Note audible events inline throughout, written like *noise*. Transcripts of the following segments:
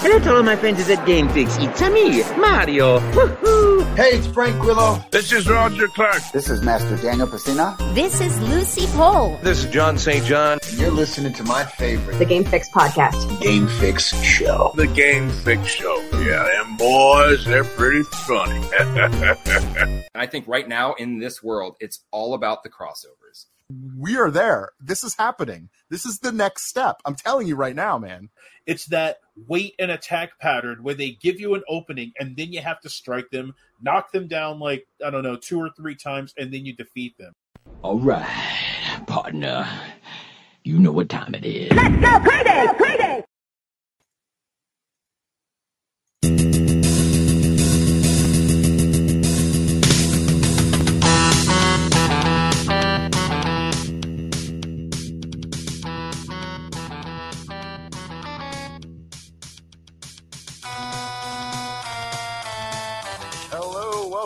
Hello to all my friends at Game Fix. It's me, Mario. Woo-hoo. Hey, it's Frank Grillo. This is Roger Clark. This is Master Daniel Pesina. This is Lucy Pohl. This is John St. John. And you're listening to my favorite, the Game Fix podcast. Game Fix Show. The Game Fix Show. Yeah, them boys, they're pretty funny. *laughs* I think right now in this world, it's all about the crossovers. We are there. This is happening. This is the next step. I'm telling you right now, man. It's that wait and attack pattern where they give you an opening and then you have to strike them, knock them down like, I don't know, two or three times, and then you defeat them. All right, partner. You know what time it is. Let's go, Payday! Payday!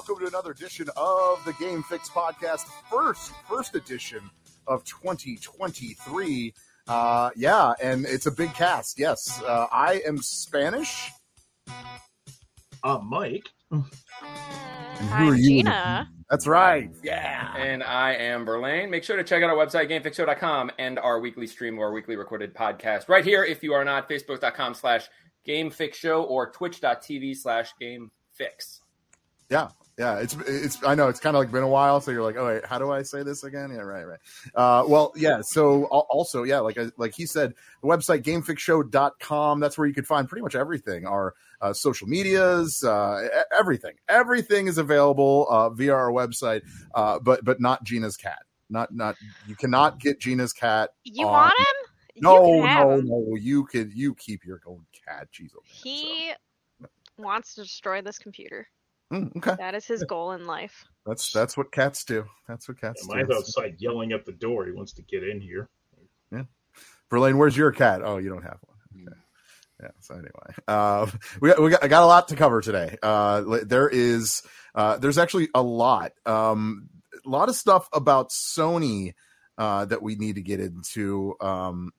Welcome to another edition of the Game Fix podcast. First, first edition of 2023. Uh, yeah, and it's a big cast. Yes, uh, I am Spanish. Uh, Mike. And who are you? Gina. That's right. Yeah. And I am Verlaine. Make sure to check out our website, gamefixshow.com, and our weekly stream or weekly recorded podcast right here. If you are not, facebook.com slash gamefixshow or twitch.tv slash gamefix. Yeah, yeah, it's it's. I know it's kind of like been a while, so you're like, oh wait, how do I say this again? Yeah, right, right. Uh, well, yeah. So also, yeah, like like he said, the website gamefixshow.com. That's where you can find pretty much everything. Our uh, social medias, uh, everything, everything is available uh, via our website. Uh, but but not Gina's cat. Not not you cannot get Gina's cat. You on- want him? No, no, him. no. You could you keep your own cat. Jeez, oh, man, He wants to destroy this computer. So. Mm, okay, That is his goal in life. that's that's what cats do. That's what cats do. Mine's do. outside yelling at the door. He wants to get in here. Yeah. Verlaine, where's your cat? Oh, you don't have one. Okay. Yeah. So anyway, uh, we got, we got I got a lot to cover today. Uh, there is uh, there's actually a lot, um, a lot of stuff about Sony uh, that we need to get into. Um,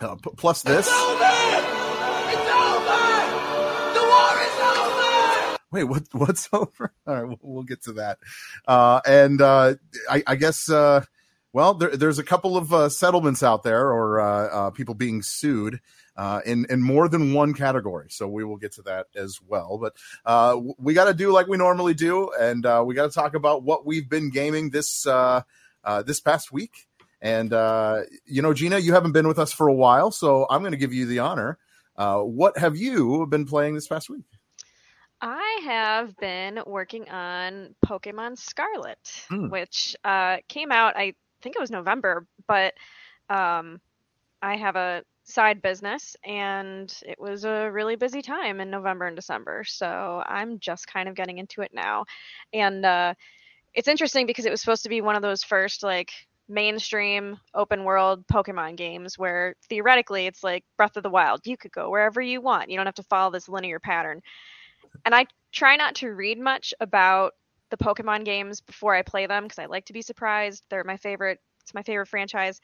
uh, p- plus this. Wait, what? *laughs* What's over? All right, we'll, we'll get to that. Uh, and uh, I, I guess, uh, well, there, there's a couple of uh, settlements out there, or uh, uh, people being sued in in more than one category. So we will get to that as well. But we got to do like we normally do, and we got to talk about what we've been gaming this this past week. And you know, Gina, you haven't been with us for a while, so I'm going to give you the honor. What have you been playing this past week? I have been working on Pokemon Scarlet, Hmm. which uh, came out, I think it was November, but um, I have a side business and it was a really busy time in November and December. So I'm just kind of getting into it now. And uh, it's interesting because it was supposed to be one of those first, like, mainstream open world Pokemon games where theoretically it's like Breath of the Wild. You could go wherever you want. You don't have to follow this linear pattern. And I try not to read much about the Pokemon games before I play them because I like to be surprised. They're my favorite. It's my favorite franchise.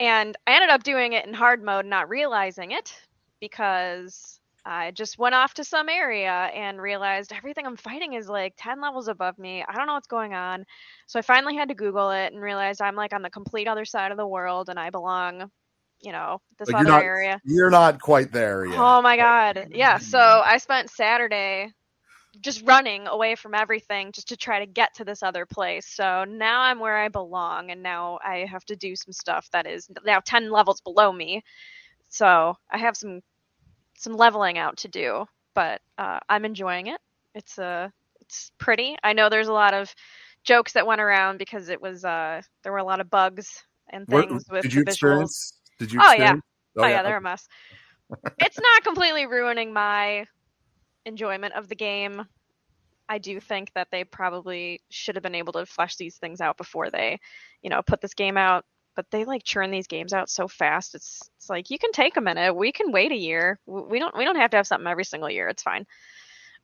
And I ended up doing it in hard mode, not realizing it because I just went off to some area and realized everything I'm fighting is like 10 levels above me. I don't know what's going on. So I finally had to Google it and realized I'm like on the complete other side of the world and I belong, you know, this Like, other you're not area. you're not quite there yet. Oh my god. Yeah, so I spent Saturday just running away from everything just to try to get to this other place. So now I'm where I belong and now I have to do some stuff that is now 10 levels below me. So I have some some leveling out to do, but uh, I'm enjoying it. It's uh it's pretty. I know there's a lot of jokes that went around because it was uh there were a lot of bugs and What- things with did you the visuals. experience? Did you? Oh, yeah. Experience? Oh, yeah, they're a mess. it's not completely ruining my enjoyment of the game. I do think that they probably should have been able to flesh these things out before they, you know, put this game out. But they like churn these games out so fast. It's it's like you can take a minute. We can wait a year. We don't we don't have to have something every single year. It's fine.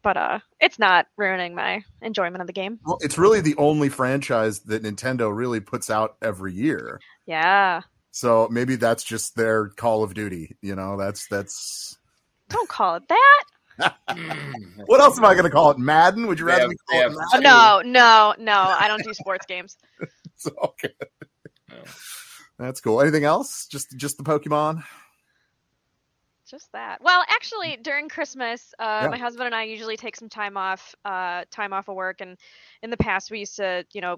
But uh, it's not ruining my enjoyment of the game. Well, it's really the only franchise that Nintendo really puts out every year. Yeah. So maybe that's just their Call of Duty. You know, that's that's Don't call it that. *laughs* What else am I going to call it? Madden? Would you rather Yeah, me call yeah. it Oh, Madden? no, no, no. I don't do sports games. *laughs* It's all good. That's cool. Anything else? Just just the Pokemon? Just that. Well, actually, during Christmas, uh, Yeah. my husband and I usually take some time off, uh, time off of work, and in the past we used to, you know,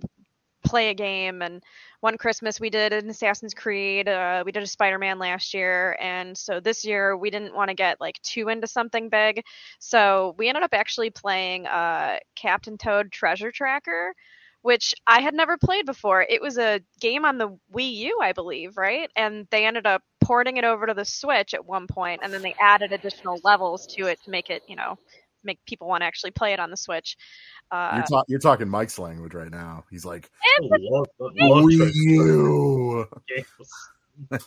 play a game. And one Christmas we did an Assassin's Creed, uh, we did a Spider-Man last year, and so this year we didn't want to get like too into something big, so we ended up actually playing uh, Captain Toad Treasure Tracker. Which I had never played before. It was a game on the Wii U, I believe, right? And they ended up porting it over to the Switch at one point, and then they added additional levels to it to make it, you know, make people want to actually play it on the Switch. Uh, You're, ta- you're talking Mike's language right now. He's like, I love, I Wii Treasure games.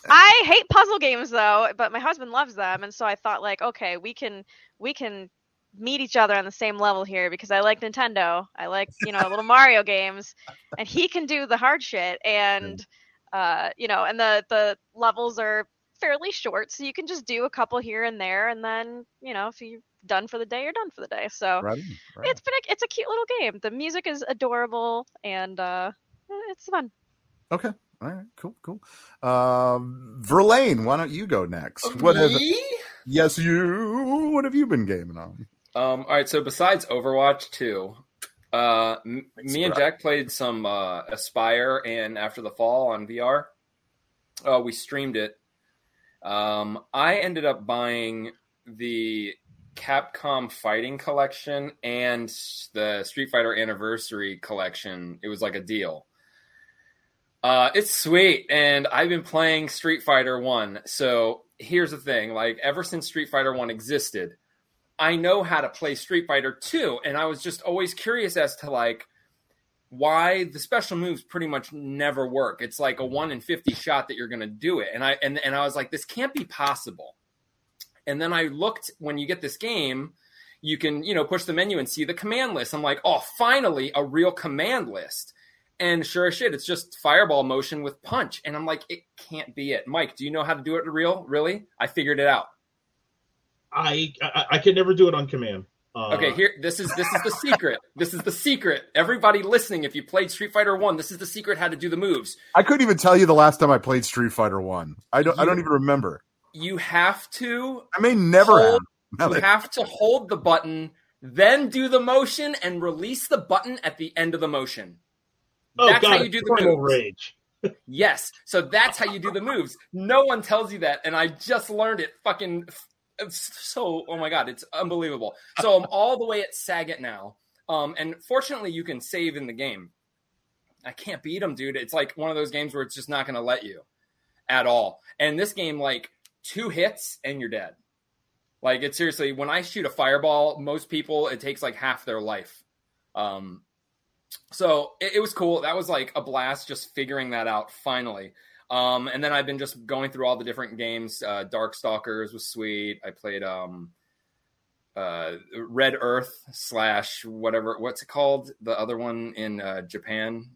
I hate puzzle games though, but my husband loves them, and so I thought like, okay, we can we can meet each other on the same level here because I like Nintendo, I like you know little Mario *laughs* games, and he can do the hard shit, and uh, you know, and the the levels are fairly short, so you can just do a couple here and there, and then you know if you're done for the day, you're done for the day. So Right, right. it's been a, it's a cute little game. The music is adorable, and uh, it's fun. Okay. All right. Cool. Cool. Um, Verlaine, why don't you go next? What have, yes, you. What have you been gaming on? Um, all right, so besides Overwatch 2, uh, m- me and. Jack played some uh, Aspire and After the Fall on VR. Uh, we streamed it. Um, I ended up buying the Capcom Fighting Collection and the Street Fighter Anniversary Collection. It was like a deal. Uh, it's sweet, and I've been playing Street Fighter One. So here's the thing: like ever since Street Fighter One existed, I know how to play Street Fighter 2 and I was just always curious as to like why the special moves pretty much never work. It's like a 1 in 50 shot that you're going to do it. And I and and I was like this can't be possible. And then I looked when you get this game, you can, you know, push the menu and see the command list. I'm like, "Oh, finally a real command list." And sure as shit, it's just fireball motion with punch. And I'm like, it can't be it. Mike, do you know how to do it real? Really? I figured it out. I, I I could never do it on command. Uh, Okay, here this is this is the secret. this is the secret. Everybody listening, if you played Street Fighter 1, this is the secret how to do the moves. I couldn't even tell you the last time I played Street Fighter One. I don't. I don't even remember. You have to I may never have. Hold- *laughs* Now you have to hold the button, then do the motion and release the button at the end of the motion. Oh That's god, how you do the Primal moves. Rage. *laughs* Yes. So that's how you do the moves. No one tells you that, and I just learned it. Fucking it's so. Oh my god, it's unbelievable. So I'm *laughs* all the way at Sagat now, um, and fortunately, you can save in the game. I can't beat him, dude. It's like one of those games where it's just not going to let you at all. And this game, like two hits and you're dead. Like it's seriously, when I shoot a fireball, most people it takes like half their life. Um, so it, it was cool. That was like a blast just figuring that out finally. Um, and then I've been just going through all the different games. Uh, Darkstalkers was sweet. I played um, uh, Red Earth slash whatever. What's it called? The other one in uh, Japan.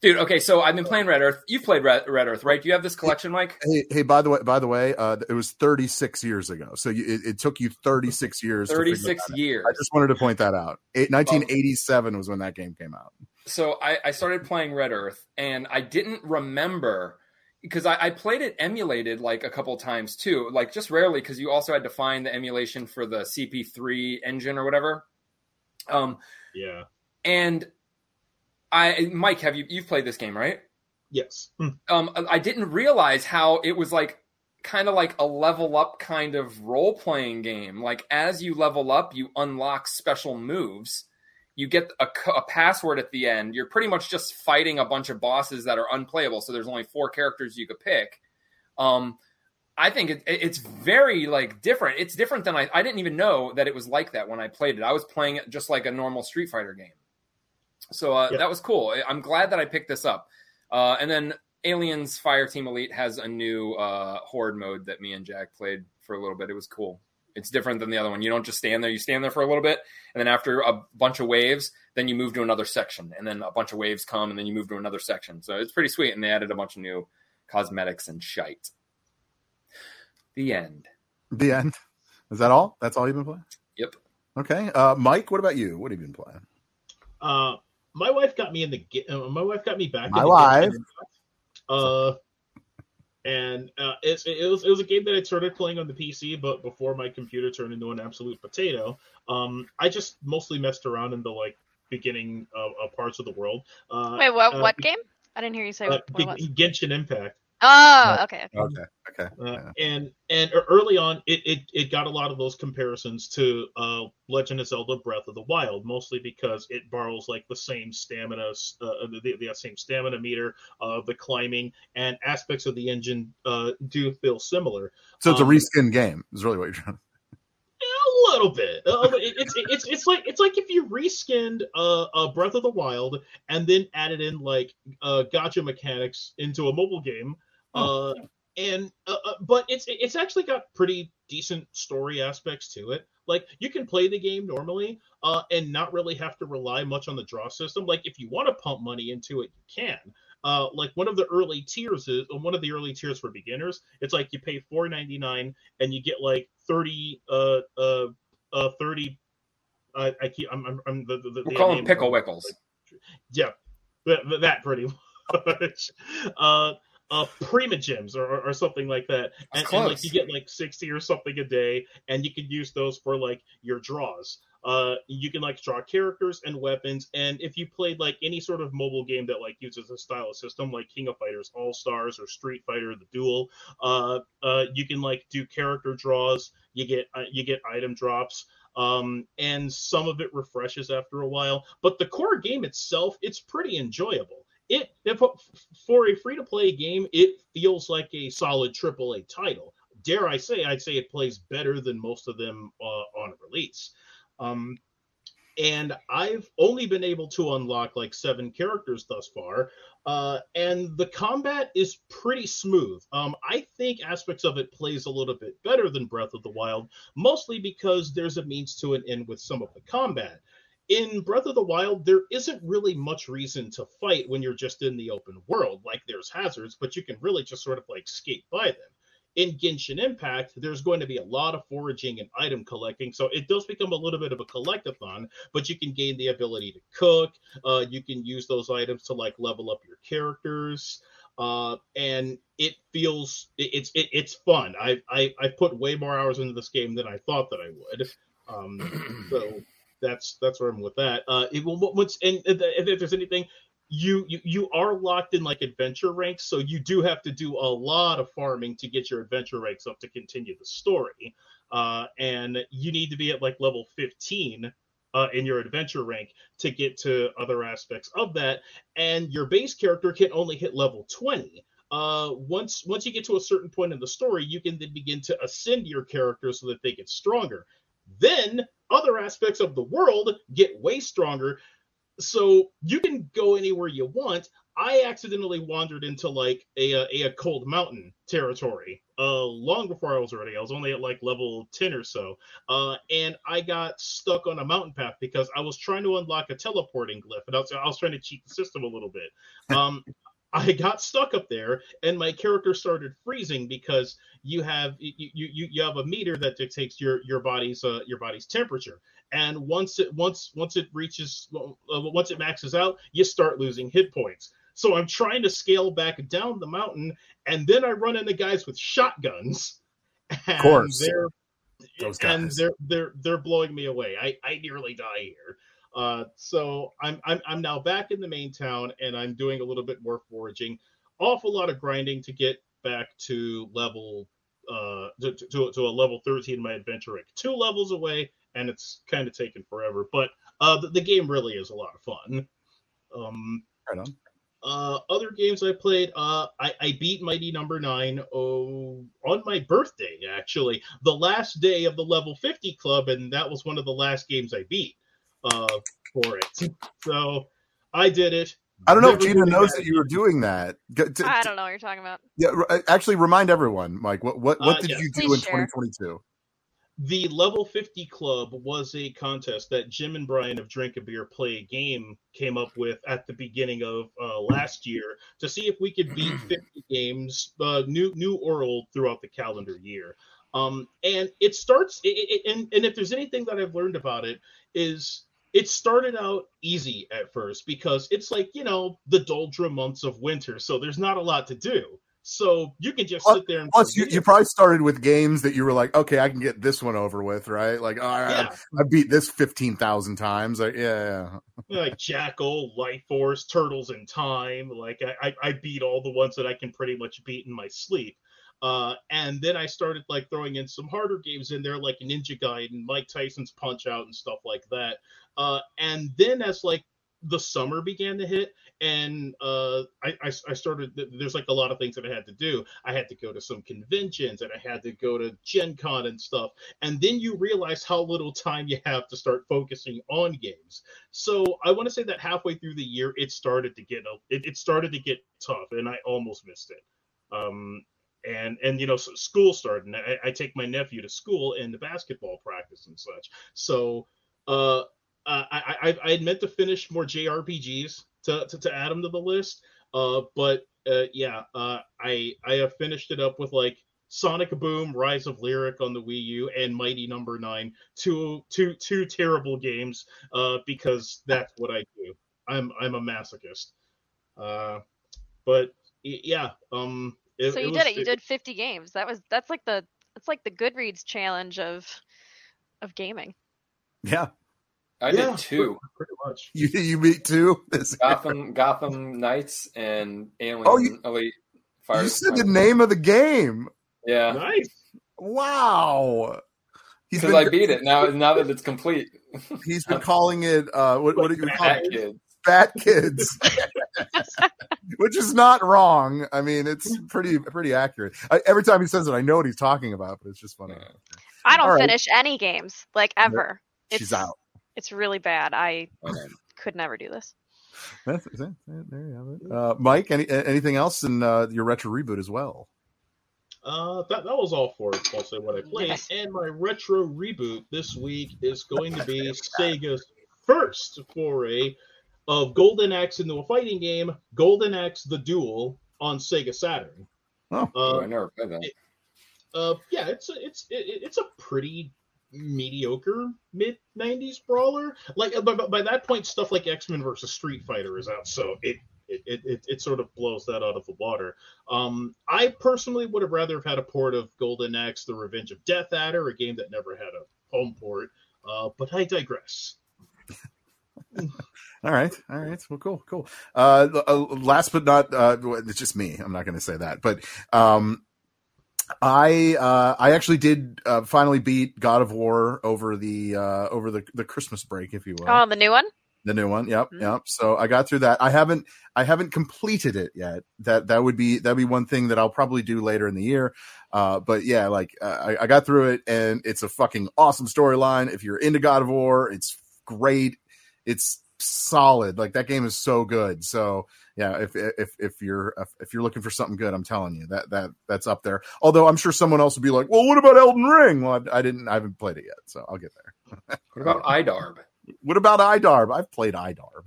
Dude, okay, so I've been playing Red Earth. You've played Red, Red Earth, right? Do you have this collection, Mike? Hey, hey! By the way, by the way, uh, it was 36 years ago. So you, it, it took you 36 *laughs* years. to figure 36 that out. years. I just wanted to point that out. Eight, 1987 was when that game came out. so I, I started playing Red Earth, and I didn't remember because I, I played it emulated like a couple times too, like just rarely because you also had to find the emulation for the CP3 engine or whatever. Um, Yeah. and I, Mike, have you you've played this game, right? Yes. Hmm. um, I didn't realize how it was like kind of like a level up kind of role playing game. Like as you level up, you unlock special moves. You get a, a password at the end. You're pretty much just fighting a bunch of bosses that are unplayable. So there's only four characters you could pick. Um, I think it, it's very like different. It's different than I. I didn't even know that it was like that when I played it. I was playing it just like a normal Street Fighter game. So uh, Yep. that was cool. I'm glad that I picked this up. Uh, and then Aliens Fire Team Elite has a new uh, horde mode that me and Jack played for a little bit. It was cool. It's different than the other one. You don't just stand there. You stand there for a little bit, and then after a bunch of waves, then you move to another section, and then a bunch of waves come, and then you move to another section. So it's pretty sweet. And they added a bunch of new cosmetics and shite. The end. The end. Is that all? That's all you've been playing? Yep. Okay. Uh, Mike, what about you? What have you been playing? Uh, my wife got me in the. ga- Uh, my wife got me back. My into wife. Genshin Impact. Uh, and uh, it's it was it was a game that I started playing on the PC, but before my computer turned into an absolute potato. Um, I just mostly messed around in the like beginning of, parts of the world. Uh, Wait, what? uh, what game? I didn't hear you say Uh, what, what it. Genshin Impact. Oh, okay. Okay. Okay. Uh, Yeah. and and early on, it, it it got a lot of those comparisons to uh, Legend of Zelda: Breath of the Wild, mostly because it borrows like the same stamina, uh, the, the same stamina meter, uh, the climbing, and aspects of the engine uh, do feel similar. So it's a Um, reskin game. Is really what you're trying. To a little bit. Uh, it- it's it's it's like it's like if you reskinned uh, uh Breath of the Wild and then added in like uh gacha mechanics into a mobile game. Uh, and uh, uh, but it's it's actually got pretty decent story aspects to it. Like you can play the game normally, uh, and not really have to rely much on the draw system. Like if you want to pump money into it, you can. Uh, like one of the early tiers is one of the early tiers for beginners. It's like you pay four ninety nine and you get like thirty uh uh uh thirty. I I keep I'm I'm, I'm the, the, the We'll call them pickle wickles. yeah, that, that pretty *laughs* much. Uh, uh, Primogems or, or, or something like that, and, and like you get like sixty or something a day, and you can use those for like your draws. Uh, you can like draw characters and weapons, and if you played like any sort of mobile game that like uses a style system like King of Fighters All Stars or Street Fighter The Duel, uh, uh, you can like do character draws. You get uh, you get item drops um, and some of it refreshes after a while. But the core game itself, it's pretty enjoyable. It for a free to play game, it feels like a solid AAA title. Dare I say, I'd say it plays better than most of them uh, on release. Um, and I've only been able to unlock like seven characters thus far, uh, and the combat is pretty smooth. Um, I think aspects of it plays a little bit better than Breath of the Wild, mostly because there's a means to an end with some of the combat. In Breath of the Wild, there isn't really much reason to fight when you're just in the open world. Like there's hazards, but you can really just sort of like skate by them in Genshin Impact, there's going to be a lot of foraging and item collecting. So it does become a little bit of a collectathon, but you can gain the ability to cook. Uh, you can use those items to like level up your characters. Uh, and it feels it, it's it, it's fun. I, I I put way more hours into this game than I thought that I would. Um, so that's that's where I'm with that. Uh, it will once and if there's anything, you, you you are locked in like adventure ranks, so you do have to do a lot of farming to get your adventure ranks up to continue the story. Uh, and you need to be at like level 15 uh, in your adventure rank to get to other aspects of that. And your base character can only hit level 20. Uh, once once you get to a certain point in the story, you can then begin to ascend your character so that they get stronger. Then other aspects of the world get way stronger so you can go anywhere you want. I accidentally wandered into like a a, a cold mountain territory uh long before I was ready. I was only at like level 10 or so. Uh and I got stuck on a mountain path because I was trying to unlock a teleporting glyph and I was, I was trying to cheat the system a little bit. Um I got stuck up there and my character started freezing because you have you you, you have a meter that dictates your your body's uh, your body's temperature. And once it once once it reaches uh, once it maxes out you start losing hit points. So i'm trying to scale back down the mountain and then i run into guys with shotguns. *laughs* And course. they're Those and they're they're they're blowing me away. I i nearly die here uh so i'm i'm, I'm now back in the main town and i'm doing a little bit more foraging. Awful lot of grinding to get back to level uh to, to, to a level 13 in my adventure rank two levels away and it's kind of taken forever but uh the, the game really is a lot of fun. Um Right on. uh, other games I played, uh, I, I beat Mighty Number Nine oh, on my birthday, actually, the last day of the level 50 club, and that was one of the last games I beat uh, for it. So I did it. I don't know if Never Gina knows had that you were doing that. Go- t- I t- don't know what you're talking about. yeah, actually, remind everyone, Mike. What what, what Uh, did yes. you do Please in share. 2022? The level 50 club was a contest that Jim and Brian of Drink a Beer Play a Game came up with at the beginning of uh, last year to see if we could beat *clears throat* 50 games, uh, new new or old, throughout the calendar year. Um, and it starts, it, it, and, and if there's anything that I've learned about it, is it started out easy at first because it's like, you know, the doldrum months of winter. So there's not a lot to do. So you can just sit there and Plus, you, you probably started with games that you were like, okay, I can get this one over with, right? Like, oh, I, Yeah. I beat this fifteen thousand times. Like, yeah, yeah. *laughs* like Jackal, Life Force, Turtles in Time. Like I, I, I beat all the ones that I can pretty much beat in my sleep. Uh, and then I started like throwing in some harder games in there, like Ninja Gaiden, Mike Tyson's Punch Out, and stuff like that. Uh, and then as like the summer began to hit, and uh, I, I, I started. There's like a lot of things that I had to do. I had to go to some conventions, and I had to go to Gen Con and stuff. And then you realize how little time you have to start focusing on games. So I want to say that halfway through the year, it started to get it, it started to get tough, and I almost missed it. Um, and and you know, so school started, and I, I take my nephew to school and the basketball practice and such. So uh, I, I I had meant to finish more JRPGs to to, to add them to the list. Uh, but uh, yeah, uh, I I have finished it up with like Sonic Boom, Rise of Lyric on the Wii U, and Mighty Number Nine. Two two two terrible games. Uh, because that's what I do. I'm I'm a masochist. Uh, but yeah, um. It, so you was- did it. You did 50 games. That was that's like the it's like the Goodreads challenge of of gaming. yeah. I Yeah, did two. pretty much. You you beat two. *laughs* This Gotham Gotham Knights and Alien Oh, you- Elite Fire. you said the name of the game. Yeah, Nice. Wow. He's because I beat it now. Now that it's complete, *laughs* he's been calling it uh what, what do you call it? Fat kids. *laughs* Which is not wrong. I mean, it's pretty pretty accurate. I, every time he says it, I know what he's talking about, but it's just funny. Yeah. I don't All right. finish any games like ever. She's it's, out. It's really bad. I Okay. could never do this. That's, that's, there you have it. Uh, Mike, any anything else in uh, your retro reboot as well? Uh, that, that was all for mostly what I played. Yes. And my retro reboot this week is going to *laughs* be Sega's first foray of Golden Axe into a fighting game, Golden Axe the Duel on Sega Saturn. Oh, Oh, I Uh, never played that. uh, yeah, it's a, it's it, it's a pretty mediocre mid '90s brawler. Like by, by- that point, stuff like X Men versus Street Fighter is out, so it. It, it, it, it sort of blows that out of the water. Um, I personally would have rather have had a port of Golden Axe: The Revenge of Death Adder, a game that never had a home port. Uh, but I digress. *laughs* All right, all right. Well, cool, cool. Uh, uh, last but not, uh, it's just me. I'm not going to say that, but um, I uh, I actually did uh, finally beat God of War over the uh, over the the Christmas break, if you will. Oh, the new one? The new one, yep, Mhm. yep. So I got through that. I haven't, I haven't completed it yet. That that would be that'd be one thing that I'll probably do later in the year. Uh, but yeah, like uh, I, I got through it, and it's a fucking awesome storyline. If you're into God of War, it's great. It's solid. Like that game is so good. So yeah, if if if you're if you're looking for something good, I'm telling you that that that's up there. Although I'm sure someone else would be like, well, what about Elden Ring? Well, I, I didn't, I haven't played it yet, so I'll get there. *laughs* What about IDARB? What about iDarb? I've played iDarb.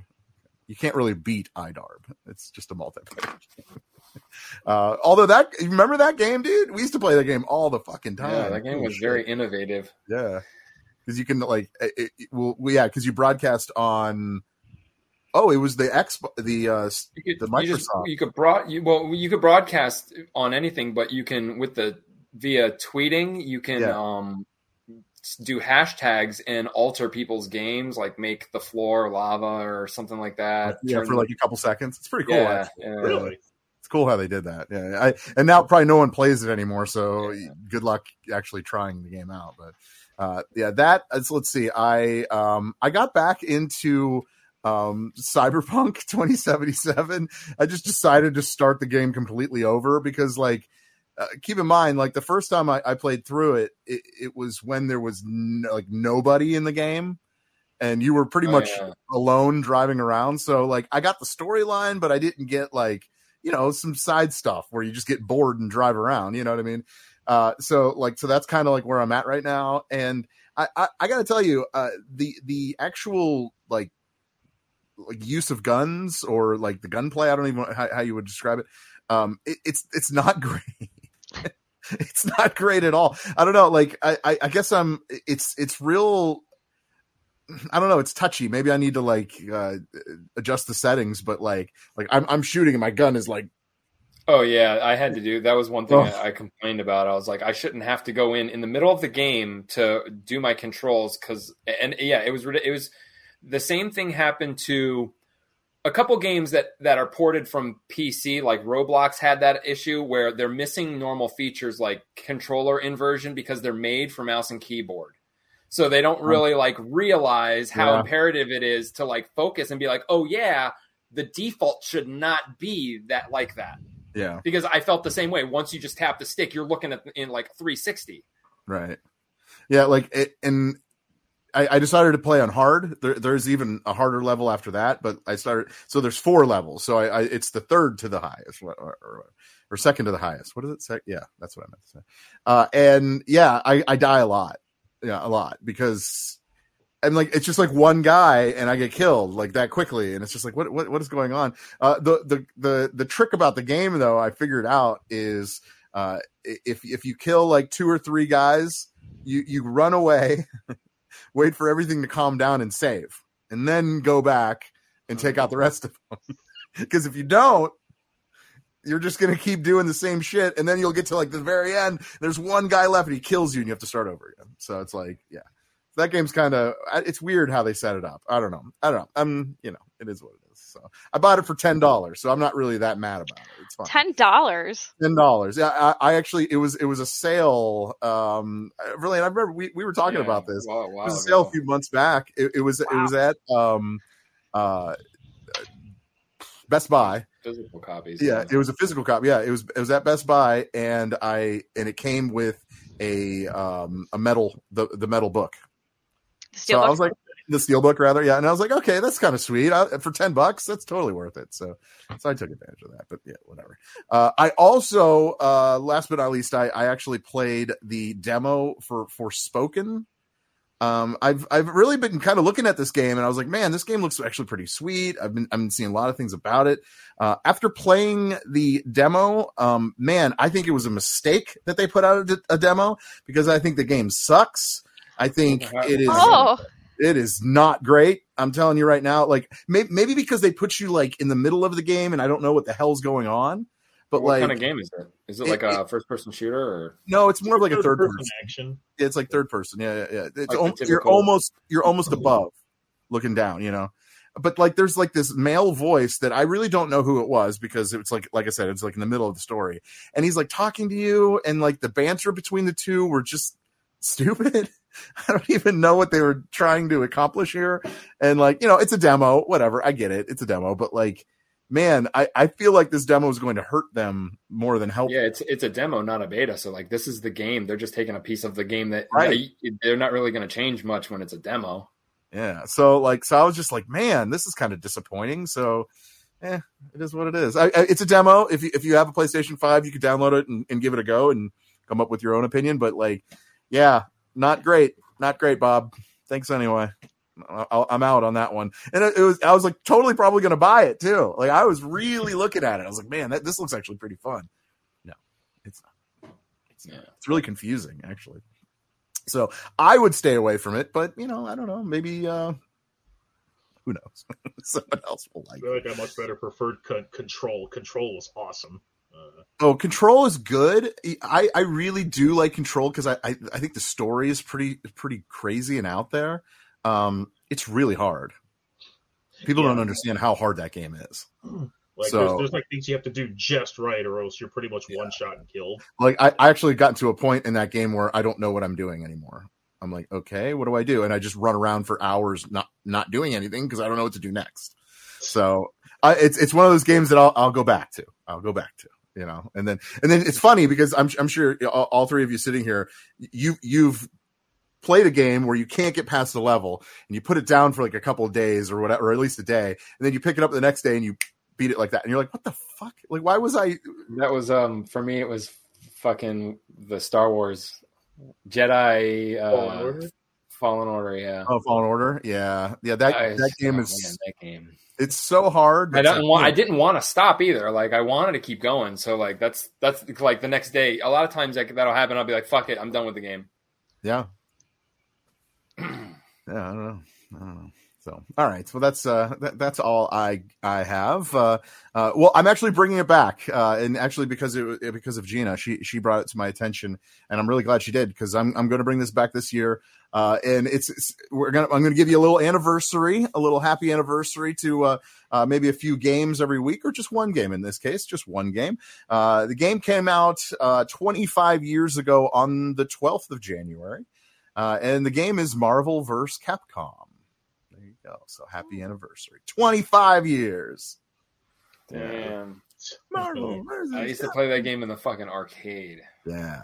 You can't really beat iDarb. It's just a multiplayer. *laughs* uh, although that, remember that game, dude? We used to play that game all the fucking time. Yeah, that game was very innovative. yeah. Because you can like, it, it, well, well, yeah, because you broadcast on. Oh, it was the X, the uh, You could, The you, just, Microsoft. you could broad you well you could broadcast on anything, but you can with the via tweeting you can Yeah. um do hashtags and alter people's games, like make the floor lava or something like that. yeah, Turn- for like a couple seconds. It's pretty cool. yeah, yeah. Really? It's cool how they did that. Yeah, I and now probably no one plays it anymore. So good luck actually trying the game out. But uh, yeah, that is, let's see. I um I got back into um Cyberpunk *laughs* 2077. I just decided to start the game completely over because like. Uh, keep in mind, like the first time I, I played through it, it, it was when there was n- like nobody in the game, and you were pretty Oh, much yeah. alone driving around. So like I got the storyline, but I didn't get like you know some side stuff where you just get bored and drive around. You know what I mean? Uh, so like so that's kind of like where I'm at right now. And I I, I got to tell you, uh, the the actual like like use of guns or like the gunplay. I don't even know how, how you would describe it. Um, it, it's it's not *laughs* great. it's not great at all. I don't know. Like I, I, I guess I'm. It's it's real. I don't know. It's touchy. Maybe I need to like uh, adjust the settings. But like like I'm I'm shooting and my gun is like Oh yeah, I had to do that. Was one thing Oh. I, complained about. I was like, I shouldn't have to go in in the middle of the game to do my controls because, and yeah, it was it was the same thing happened to a couple games that that are ported from PC. Like Roblox had that issue where they're missing normal features like controller inversion because they're made for mouse and keyboard. So they don't really like realize how Yeah. imperative it is to like focus and be like, oh yeah, the default should not be that like that yeah because I felt the same way. Once you just tap the stick, you're looking at in like 360. right. Yeah, like it, and I, I decided to play on hard. There, there's even a harder level after that, but I started. So there's four levels. So I, I it's the third to the highest, or, or, or second to the highest. What is it? Sec- yeah, that's what I meant to say. Uh, and yeah, I, I die a lot. Yeah, a lot because I'm like it's just like one guy and I get killed like that quickly, and it's just like what what what is going on? Uh, the the the the trick about the game though I figured out is uh, if if you kill like two or three guys, you you run away, *laughs* wait for everything to calm down and save, and then go back and take out the rest of them. *laughs* Because if you don't, you're just gonna keep doing the same shit, and then you'll get to like the very end. There's one guy left, and he kills you, and you have to start over again. So it's like, yeah, that game's kind of it's weird how they set it up. I don't know. I don't know. I'm, you know, it is what it is. So I bought it for ten dollars, so I'm not really that mad about it. It's fine. Ten dollars. Ten dollars. Yeah, I, I actually it was it was a sale. Um, really, and I remember we, we were talking Yeah, about this. Wow, It was a sale a few months back. It, it was it was at um, uh, Best Buy. physical copies. Yeah, it was a physical copy. Yeah, it was it was at Best Buy, and I and it came with a um a metal the the metal book. Steel so I was like the steelbook rather, yeah. And I was like, okay, that's kind of sweet I, for ten bucks. That's totally worth it. So so I took advantage of that. But yeah, whatever. Uh, I also uh, last but not least, I I actually played the demo for Forspoken. Um, I've I've really been kind of looking at this game, and I was like, man, this game looks actually pretty sweet. I've been I've been seeing a lot of things about it. Uh, after playing the demo, um, man, I think it was a mistake that they put out a, a demo because I think the game sucks. I think it is Oh, it is not great. I'm telling you right now. Like may, maybe because they put you like in the middle of the game, and I don't know what the hell's going on. But what like, kind of game is it? Is it It- like a first person shooter or no, it's more of like a third Third-person person. action. It's like third person. Yeah, yeah, yeah. It's Like the al- you're almost you're almost above, looking down. You know, but like there's like this male voice that I really don't know who it was because it's like like I said, it's like in the middle of the story, and he's like talking to you, and like the banter between the two were just *laughs* stupid. *laughs* I don't even know what they were trying to accomplish here, and like you know, it's a demo, whatever. I get it, it's a demo, but like. Man, I, I feel like this demo is going to hurt them more than help. yeah, it's it's a demo, not a beta. So like this is the game. They're just taking a piece of the game that Right. they're not really going to change much when it's a demo. Yeah. So like, so I was just like, man, this is kind of disappointing. So, eh, it is what it is. I, I, it's a demo. If you if you have a PlayStation Five, you could download it and, and give it a go and come up with your own opinion. But like, yeah, not great, not great, Bob. Thanks anyway. I, I'm out on that one. And it, it was I was like totally probably going to buy it too. Like I was really looking at it. I was like, man, that, this looks actually pretty fun. No, it's not. It's not. Yeah. It's really confusing actually. So I would stay away from it, but you know, I don't know. Maybe uh who knows? *laughs* Someone else will I like. feel it. like I much better preferred con- Control. Control was awesome. Uh, Oh, Control is good. I I really do like Control because I, I I think the story is pretty pretty crazy and out there. Um, it's really hard. People Yeah. don't understand how hard that game is. *clears throat* like So- there's, there's like things you have to do just right, or else you're pretty much one shot and killed. Like I, I actually got to a point in that game where I don't know what I'm doing anymore. I'm like, okay, what do I do? And I just run around for hours not not doing anything because I don't know what to do next. So I, it's it's one of those games that I'll I'll go back to. I'll go back to. You know, and then and then it's funny because I'm I'm sure all, all three of you sitting here, you you've played a game where you can't get past the level and you put it down for like a couple of days or whatever, or at least a day, and then you pick it up the next day and you beat it like that, and you're like, what the fuck? Like, why was I? That was um for me. It was fucking the Star Wars Jedi uh, Order? Fallen Order, yeah. Oh, Fallen Order. Yeah, yeah. That I- that game oh, is man, that game. it's so hard. I don't like, want. I didn't want to stop either. Like I wanted to keep going. So like that's that's like the next day. A lot of times like, that'll happen. I'll be like, "Fuck it, I'm done with the game." Yeah. *clears throat* yeah, I don't know. I don't know. So, all right. Well, that's uh, that, that's all I I have. Uh, uh, well, I'm actually bringing it back, uh, and actually because it because of Gina, she she brought it to my attention, and I'm really glad she did because I'm I'm going to bring this back this year. Uh, and it's, it's we're gonna I'm gonna give you a little anniversary, a little happy anniversary to uh, uh, maybe a few games every week, or just one game in this case, just one game. Uh, the game came out uh, 25 years ago on the 12th of January, uh, and the game is Marvel vs. Capcom. There you go. So happy oh. anniversary, 25 years. Damn. Marvel versus I used to play that game in the fucking arcade. Yeah.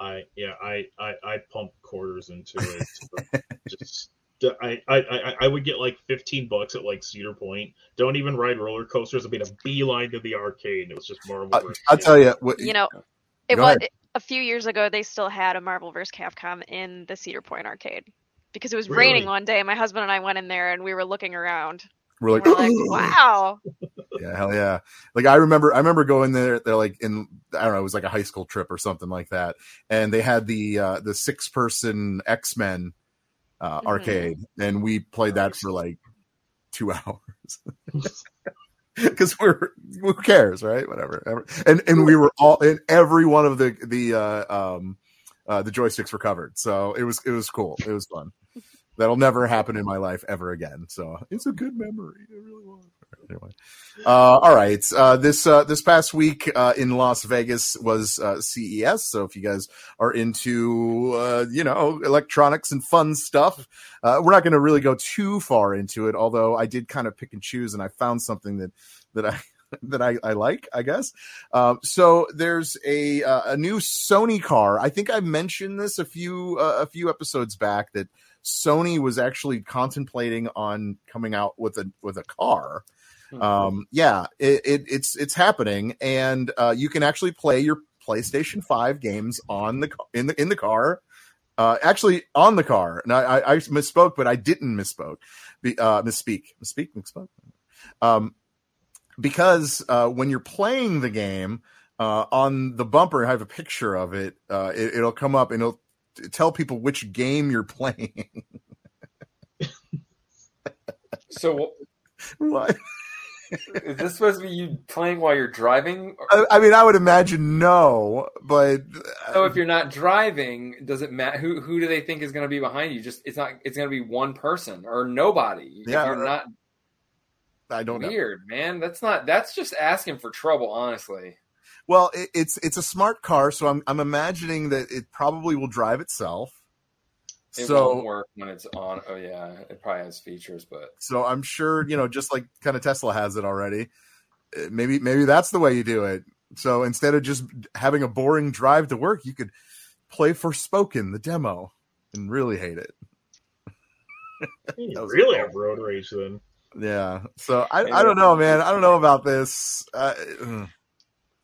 I yeah, I I, I pump quarters into it. *laughs* just I, I I I would get like fifteen bucks at like Cedar Point. Don't even ride roller coasters. I made a beeline to the arcade, and it was just Marvel. I, I'll tell you. What, You know, it was ahead. a few years ago. They still had a Marvel vs. Capcom in the Cedar Point arcade because it was Really? raining one day. and My husband and I went in there and we were looking around. we're like, We're like, wow. yeah, hell yeah. Like I remember, I remember going there. They're like in, I don't know, it was like a high school trip or something like that, and they had the uh, the six person X Men uh, Mhm. arcade, and we played that for like two *laughs* hours. *laughs* Because we're who cares, right? Whatever. And and we were all in every one of the the uh, um uh, the joysticks were covered, so it was it was cool. It was fun. That'll never happen in my life ever again. So it's a good memory. It really was. Anyway, uh, all right. Uh, this uh, this past week uh, in Las Vegas was uh, CES. So if you guys are into you know electronics and fun stuff, we're not going to really go too far into it. Although I did kind of pick and choose, and I found something that that I *laughs* that I, I like, I guess. Uh, so there's a uh, a new Sony car. I think I mentioned this a few uh, a few episodes back that Sony was actually contemplating on coming out with a with a car. Um, yeah, it, it, it's it's happening, and uh, you can actually play your PlayStation Five games on the in the in the car. Uh, actually, on the car. And I, I, I misspoke, but I didn't misspoke. Be, uh, misspeak, misspeak, misspoke. Um, because uh, when you're playing the game uh, on the bumper, I have a picture of it. Uh, it it'll come up and it'll tell people which game you're *laughs* playing. So What? is this supposed to be you playing while you're driving? I, I mean, I would imagine no, but So if you're not driving, does it matter? Who who do they think is going to be behind you? Just it's not. It's going to be one person or nobody. Yeah, if you're not I don't know. weird, man. That's not. That's just asking for trouble, honestly. Well, it, it's it's a smart car, so I'm I'm imagining that it probably will drive itself. It so won't work when it's on. Oh yeah, it probably has features, but so I'm sure you know, just like kind of Tesla has it already. uh, Maybe maybe that's the way you do it. So instead of just having a boring drive to work, you could play Forspoken the demo, and really hate it. You *laughs* That was really cool. have road rage then. Yeah. So I I don't know, man. I don't know about this. Uh, ugh.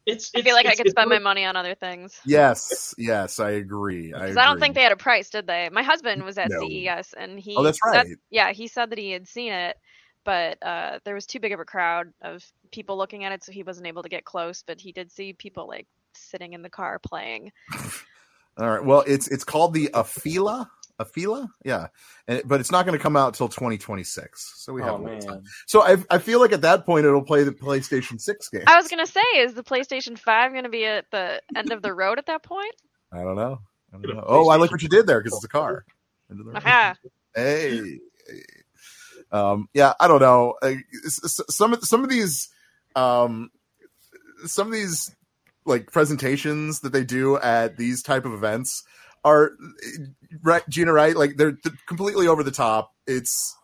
It's, I feel like I could spend my money on other things. yes, yes, I agree. I, Because I, don't think they had a price, did they? My husband was at No. CES and he Oh, that's said- right. yeah, he said that he had seen it, but uh, there was too big of a crowd of people looking at it, so he wasn't able to get close. But he did see people like sitting in the car playing. *laughs* All right. Well, it's it's called the Afeela. Afeela, yeah, and, but it's not going to come out till 2026. So we have oh a little time. So I I feel like at that point it'll play the PlayStation 6 game. I was gonna say, is the PlayStation Five gonna be at the end of the road at that point? I don't know. I don't know. Oh, I like what you did there because it's a car. Into the road. Hey. Um, yeah, I don't know. Uh, s- s- some of some of these, um, some of these like presentations that they do at these type of events are right, Gina. Right? Like they're, they're completely over the top. It's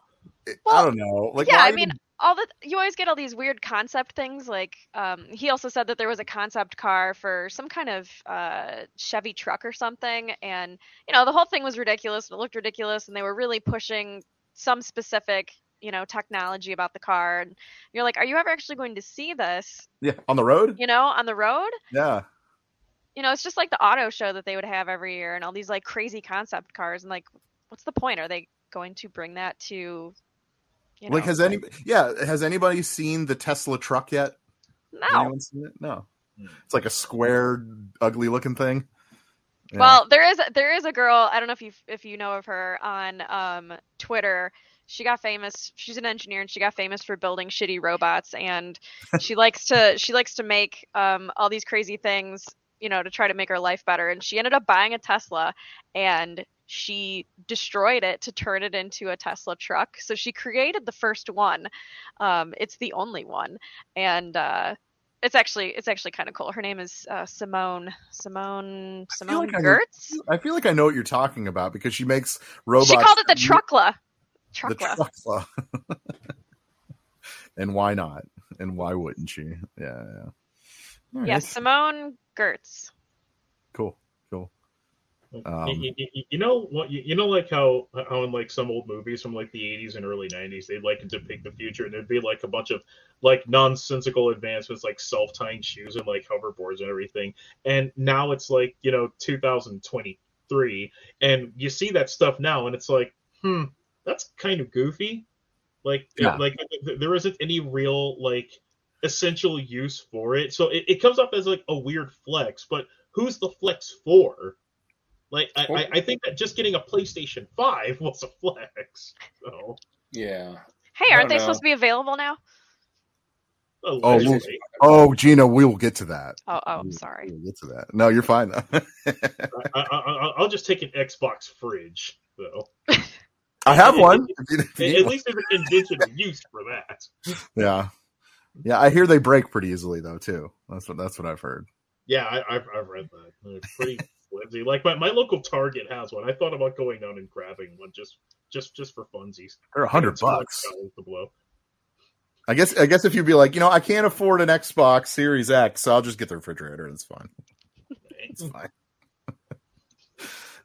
I Well, don't know. Like yeah, I even- mean, all the you always get all these weird concept things. Like, um, he also said that there was a concept car for some kind of uh, Chevy truck or something, and you know, the whole thing was ridiculous. It looked ridiculous, and they were really pushing some specific, you know, technology about the car. And you're like, are you ever actually going to see this? yeah on the road. You know, on the road? Yeah, You know, it's just like the auto show that they would have every year, and all these like crazy concept cars, and like. what's the point? Are they going to bring that to you know, like, has any? Yeah, has anybody seen the Tesla truck yet? no. Seen it? No. It's like a square, ugly looking thing. Yeah. Well, there is there is a girl. I don't know if you if you know of her on um, Twitter. She got famous. She's an engineer, and she got famous for building shitty robots. And she likes to she likes to make um, all these crazy things, you know, to try to make her life better. And she ended up buying a Tesla, and she destroyed it to turn it into a Tesla truck. So she created the first one. Um, it's the only one, and uh, it's actually it's actually kind of cool. Her name is uh, Simone Simone I Simone like I- Giertz. I feel like I know what you're talking about because she makes robots. She called it the that- truckla. The Truckla. truckla. *laughs* and why not? And why wouldn't she? Yeah, yeah. All Yeah. Simone Giertz. Cool, cool. Um, you, you- you- you know what? You, you know, like how how in like some old movies from like the '80s and early '90s, they'd like depict the future, and there'd be like a bunch of like nonsensical advancements, like self-tying shoes and like hoverboards and everything. And now it's like you know 2023, and you see that stuff now, and it's like, hmm, that's kind of goofy. Like, Yeah. like there isn't any real like essential use for it, so it, it comes up as like a weird flex. But who's the flex for? Like, I, I, I think that just getting a PlayStation 5 *laughs* was a flex. So, Yeah. Hey, aren't they know. supposed to be available now? Oh, oh we'll, oh, Gina, we will get to that. Oh, oh, We'll- sorry. We'll get to that. No, you're fine. *laughs* I, I, I, I'll just take an Xbox fridge, though. I have one. At, at least there's a conventional use for that. Yeah, yeah. I hear they break pretty easily though too. That's what that's what I've heard. Yeah, I, I've, I've read that. It's pretty *laughs* flimsy. Like my, my local Target has one. I thought about going down and grabbing one just just just for funsies. They're a hundred bucks. to blow. I guess I guess if you'd be like, you know, I can't afford an Xbox Series X, so I'll just get the refrigerator. It's fine. It's fine. *laughs*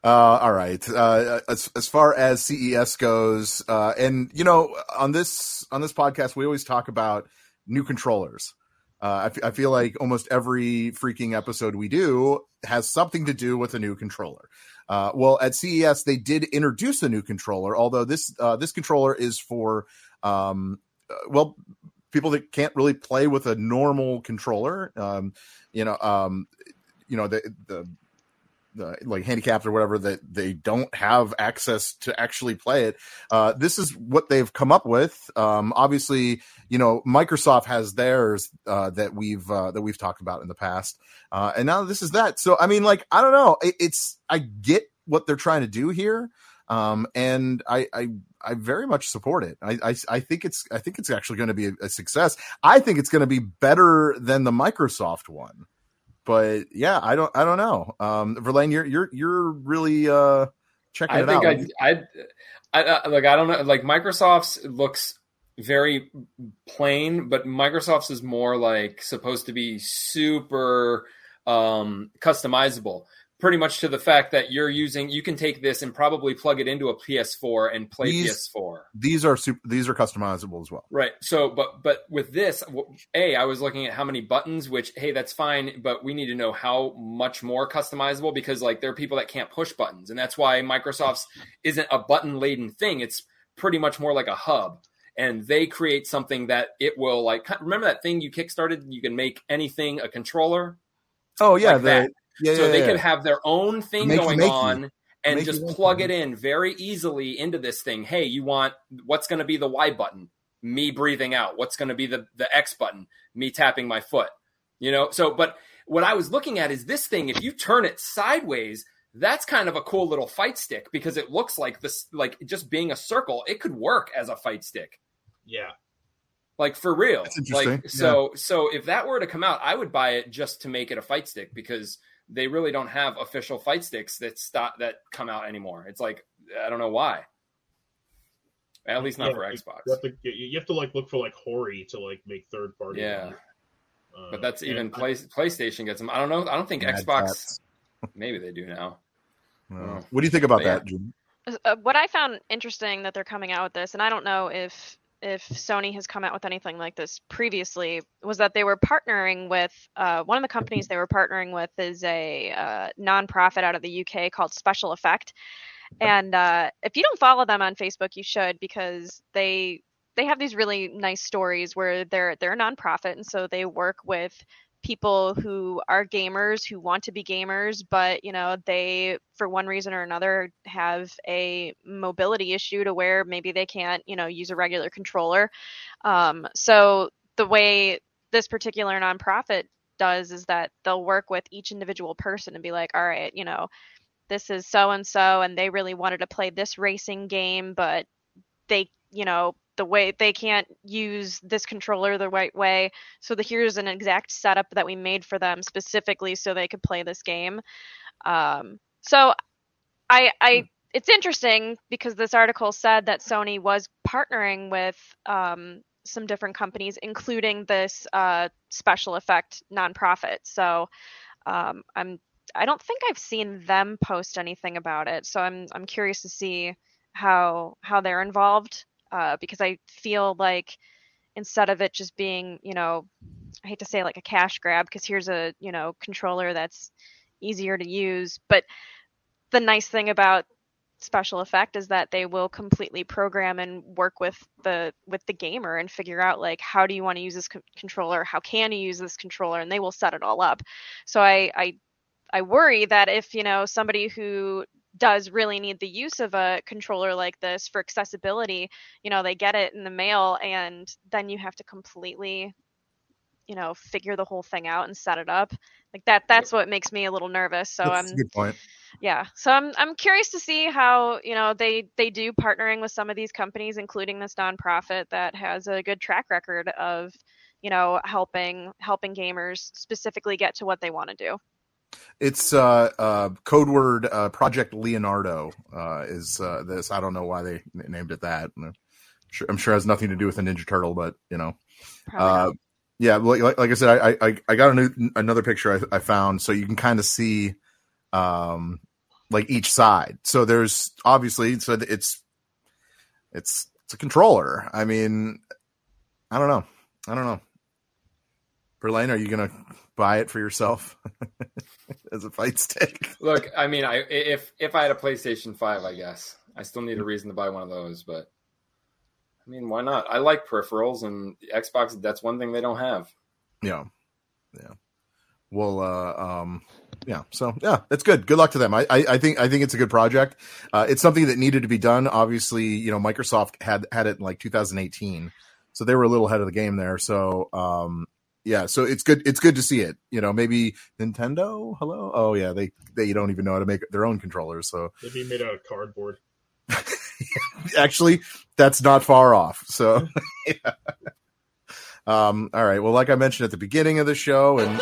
Uh, all right. Uh, as as far as CES goes, uh, and you know, on this on this podcast, we always talk about new controllers. Uh, I, f- I feel like almost every freaking episode we do has something to do with a new controller. Uh, well, at CES they did introduce a new controller, although this uh, this controller is for um, uh, well people that can't really play with a normal controller. Um, you know, um, you know the the the like handicapped or whatever that they don't have access to actually play it. Uh, this is what they've come up with. Um, obviously, you know Microsoft has theirs uh, that we've uh, that we've talked about in the past, uh, and now this is that. So I mean, like I don't know. It, it's I get what they're trying to do here, um, and I, I I very much support it. I I, I think it's I think it's actually going to be a, a success. I think it's going to be better than the Microsoft one but yeah, I don't, I don't know. Um, Verlaine, you're, you're, you're really uh checking I it think out. I, I, I, I, like, I don't know. Like Microsoft's looks very plain, but Microsoft's is more like supposed to be super um, customizable. Pretty much to the fact that you're using, you can take this and probably plug it into a PS4 and play These- PS4. these are super, these are customizable as well. Right. So, but but with this, A I was looking at how many buttons. Which hey, that's fine, but we need to know how much more customizable because like there are people that can't push buttons, and that's why Microsoft's isn't a button laden thing. It's pretty much more like a hub, and they create something that it will like. Remember that thing you kickstarted? You can make anything a controller. Oh yeah, Like the, that. Yeah, so yeah, they yeah. could have their own thing Makey, going makey. on and Makey, just makey. plug it in very easily into this thing. Hey, you want what's going to be the Y button? Me breathing out. What's going to be the the X button? Me tapping my foot. You know. So, but what I was looking at is this thing. If you turn it sideways, that's kind of a cool little fight stick because it looks like this, like just being a circle. It could work as a fight stick Yeah. like for real That's interesting. like so so if that were to come out i would buy it just to make it a fight stick because they really don't have official fight sticks that stop that come out anymore it's like i don't know why at least not Yeah, for like, xbox You have, to, you you have to like look for like Hori to like make third party. Yeah. Uh, but that's even I- play, playstation gets them i don't know i don't think Mad xbox Catz. maybe they do now Uh, what do you think about But yeah. that, Jim? Uh, what I found interesting that they're coming out with this, and I don't know if if Sony has come out with anything like this previously, was that they were partnering with uh, one of the companies they were partnering with is a uh, nonprofit out of the UK called Special Effect, And uh, if you don't follow them on Facebook, you should because they they have these really nice stories where they're they're a nonprofit and so they work with people who are gamers who want to be gamers but you know they for one reason or another have a mobility issue to where maybe they can't you know use a regular controller. Um, so the way this particular nonprofit does is that they'll work with each individual person and be like all right you know this is so and so and they really wanted to play this racing game but they you know the way they can't use this controller the right way. So the here's an exact setup that we made for them specifically so they could play this game. Um, so I I it's interesting because this article said that Sony was partnering with um, some different companies, including this uh, special effect nonprofit. So um, I'm I don't think I've seen them post anything about it. So I'm I'm curious to see how how they're involved uh, because I feel like instead of it just being, you know, I hate to say like a cash grab because here's a, you know, controller that's easier to use, but the nice thing about special effect is that they will completely program and work with the with the gamer and figure out like how do you want to use this co- controller? How can you use this controller? And they will set it all up. So i i i worry that if you know somebody who does really need the use of a controller like this for accessibility you know they get it in the mail and then you have to completely you know figure the whole thing out and set it up. Like that that's what makes me a little nervous so That's i'm a good point. yeah so i'm i'm curious to see how you know they they do partnering with some of these companies including this nonprofit that has a good track record of you know helping helping gamers specifically get to what they want to do It's uh, uh, code word uh, Project Leonardo uh, is uh, this. I don't know why they named it that. I'm sure, I'm sure it has nothing to do with a Ninja Turtle, but you know, uh, yeah. Like, like I said, I I, I got a new, another picture I, I found, so you can kind of see, um, like each side. So there's obviously so it's it's it's a controller. I mean, I don't know. I don't know. Verlaine, are you gonna buy it for yourself *laughs* as a fight stick? Look, I mean, I if if I had a PlayStation Five, I guess I still need a reason to buy one of those. But I mean, why not? I like peripherals, and Xbox. That's one thing they don't have. Yeah, yeah. Well, uh, um, yeah. So yeah, it's good. Good luck to them. I, I, I think I think it's a good project. Uh, it's something that needed to be done. Obviously, you know, Microsoft had had it in like 2018, so they were a little ahead of the game there. So, um, yeah. So it's good. It's good to see it. You know, maybe Nintendo. Hello. Oh yeah, they they don't even know how to make their own controllers. So They'd be made out of cardboard. *laughs* actually that's not far off so *laughs* yeah. um all right well like i mentioned at the beginning of the show and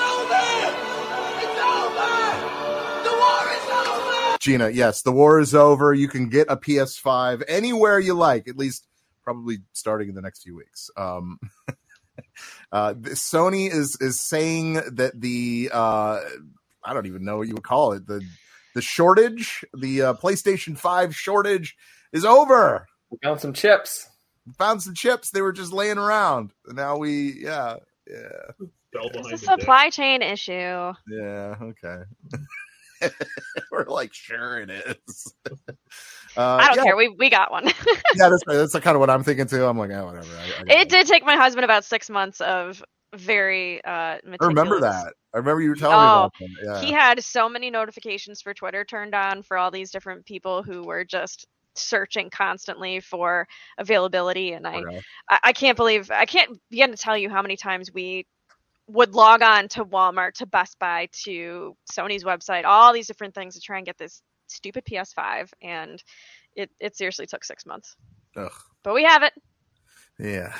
gina yes the war is over you can get a ps5 anywhere you like at least probably starting in the next few weeks um *laughs* uh sony is is saying that the uh i don't even know what you would call it the the shortage the uh, playstation 5 shortage is over. We found some chips. found some chips. They were just laying around. Now we yeah yeah. It's a the deck. supply chain issue. Yeah okay. *laughs* *laughs* We're like sure it is *laughs* uh, i don't yeah, care. We we got one. *laughs* Yeah that's, that's kind of what i'm thinking too. I'm like oh whatever. I, I, it did take my husband about six months of very uh remember that. I remember you were telling me Oh, about that. Yeah. he had so many notifications for Twitter turned on for all these different people who were just searching constantly for availability and I, Okay. I I can't believe I can't begin to tell you how many times we would log on to Walmart to Best Buy to Sony's website all these different things to try and get this stupid PS5 and it it seriously took 6 months Ugh. but we have it Yeah,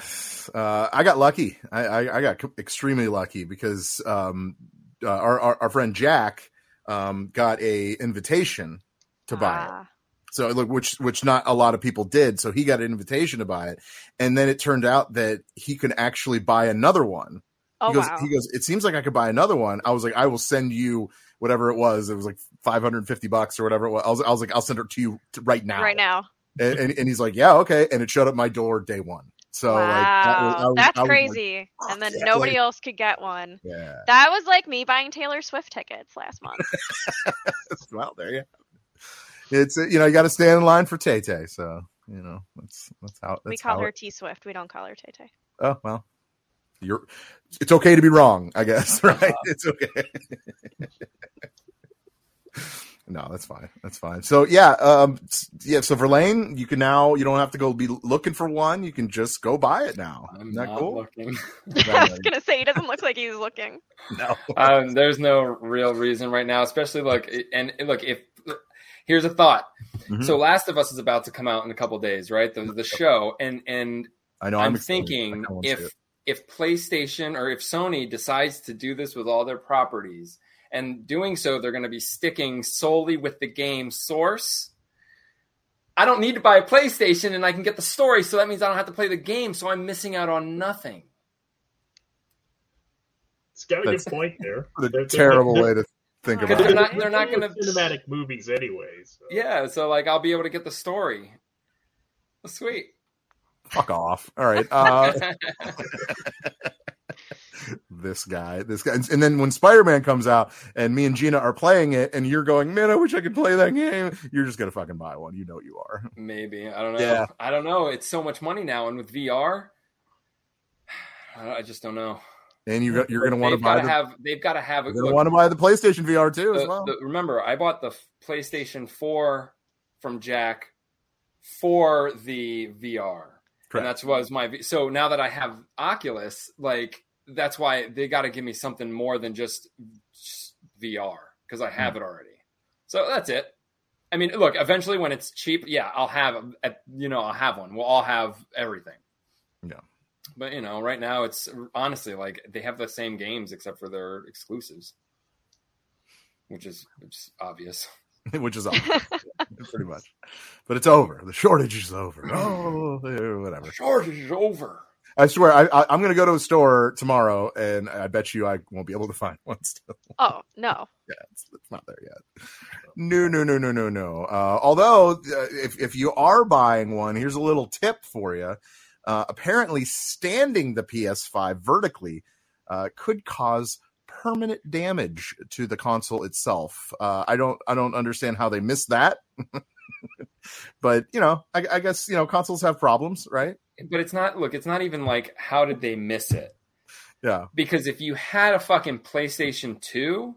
uh, I got lucky. I, I, I got extremely lucky because um, uh, our, our our friend Jack um, got a invitation to buy it. Ah, So look, which which not a lot of people did. So he got an invitation to buy it, and then it turned out that he could actually buy another one. oh he goes, wow he goes. It seems like I could buy another one. I was like, I will send you whatever it was. It was like five hundred and fifty bucks or whatever it was. I was, I was like, I'll send it to you right now. right now And, and, and he's like, yeah, okay. And it showed up my door day one. So wow like, that was- was- that's I like, crazy and then yeah, nobody like- else could get one yeah. That was like me buying Taylor Swift tickets last month. *laughs* well, there you. it's uh, you know you got to stand in line for Tay Tay. So you know that's that's how that's we call her T Swift. We don't call her Tay Tay. Oh well, you're. It's okay to be wrong, I guess. *laughs* Right? Uh-huh. It's okay. *laughs* no, that's fine. That's fine. So yeah, um, yeah. So Verlaine, you can now you don't have to go be looking for one. You can just go buy it now. I'm Isn't that cool? looking. *laughs* I was gonna say he doesn't look like he's looking. No. um, there's no real reason right now, especially look and look if here's a thought. Mhm. So Last of Us is about to come out in a couple days, right? The the show and and I know. I'm, I'm, thinking kinda wanna see if it. If PlayStation or if Sony decides to do this with all their properties and doing so they're going to be sticking solely with the game source. I don't need to buy a PlayStation and I can get the story, so that means I don't have to play the game, so I'm missing out on nothing. It's got a That's- good point there. *laughs* A They're- they're- terrible they're- way to think about they're it. not they're not going to cinematic movies anyways. so. Yeah, so like I'll be able to get the story. Sweet. Fuck off. All right. Uh, *laughs* this guy, this guy, and then when Spider Man comes out and me and Gina are playing it, and you're going, man, I wish I could play that game. You're just gonna fucking buy one. You know you are. Maybe I don't know. Yeah. I don't know. It's so much money now, and with VR, I just don't know. And you you're gonna want to buy the have. They've got to have. you're gonna want to buy the PlayStation VR too as well. the- remember, I bought the PlayStation Four from Jack for the VR, Correct. and that's was my. V- So now that I have Oculus, like that's why they got to give me something more than just, just VR because I have it already. So that's it. I mean, look, eventually when it's cheap, yeah, I'll have, a- you know, I'll have one. We'll all have everything. Yeah. But you know, right now it's honestly like they have the same games except for their exclusives, which is it's obvious. which is awesome. *laughs* *laughs* pretty much. But it's over. The shortage is over. *sighs* Oh, eh, whatever. Shortage is over. I swear, I, I, I'm going to go to a store tomorrow, and I bet you I won't be able to find *laughs* one still. Oh no. Yeah, it's, it's not there yet. No, no, no, no, no, no. Uh, although, uh, if if you are buying one, here's a little tip for you. Uh, apparently, standing the PS5 vertically uh, could cause permanent damage to the console itself. Uh, I don't, I don't understand how they missed that. *laughs* but you know, I, I guess you know consoles have problems, right? But it's not. Look, it's not even like how did they miss it? Yeah, Because if you had a fucking PlayStation Two,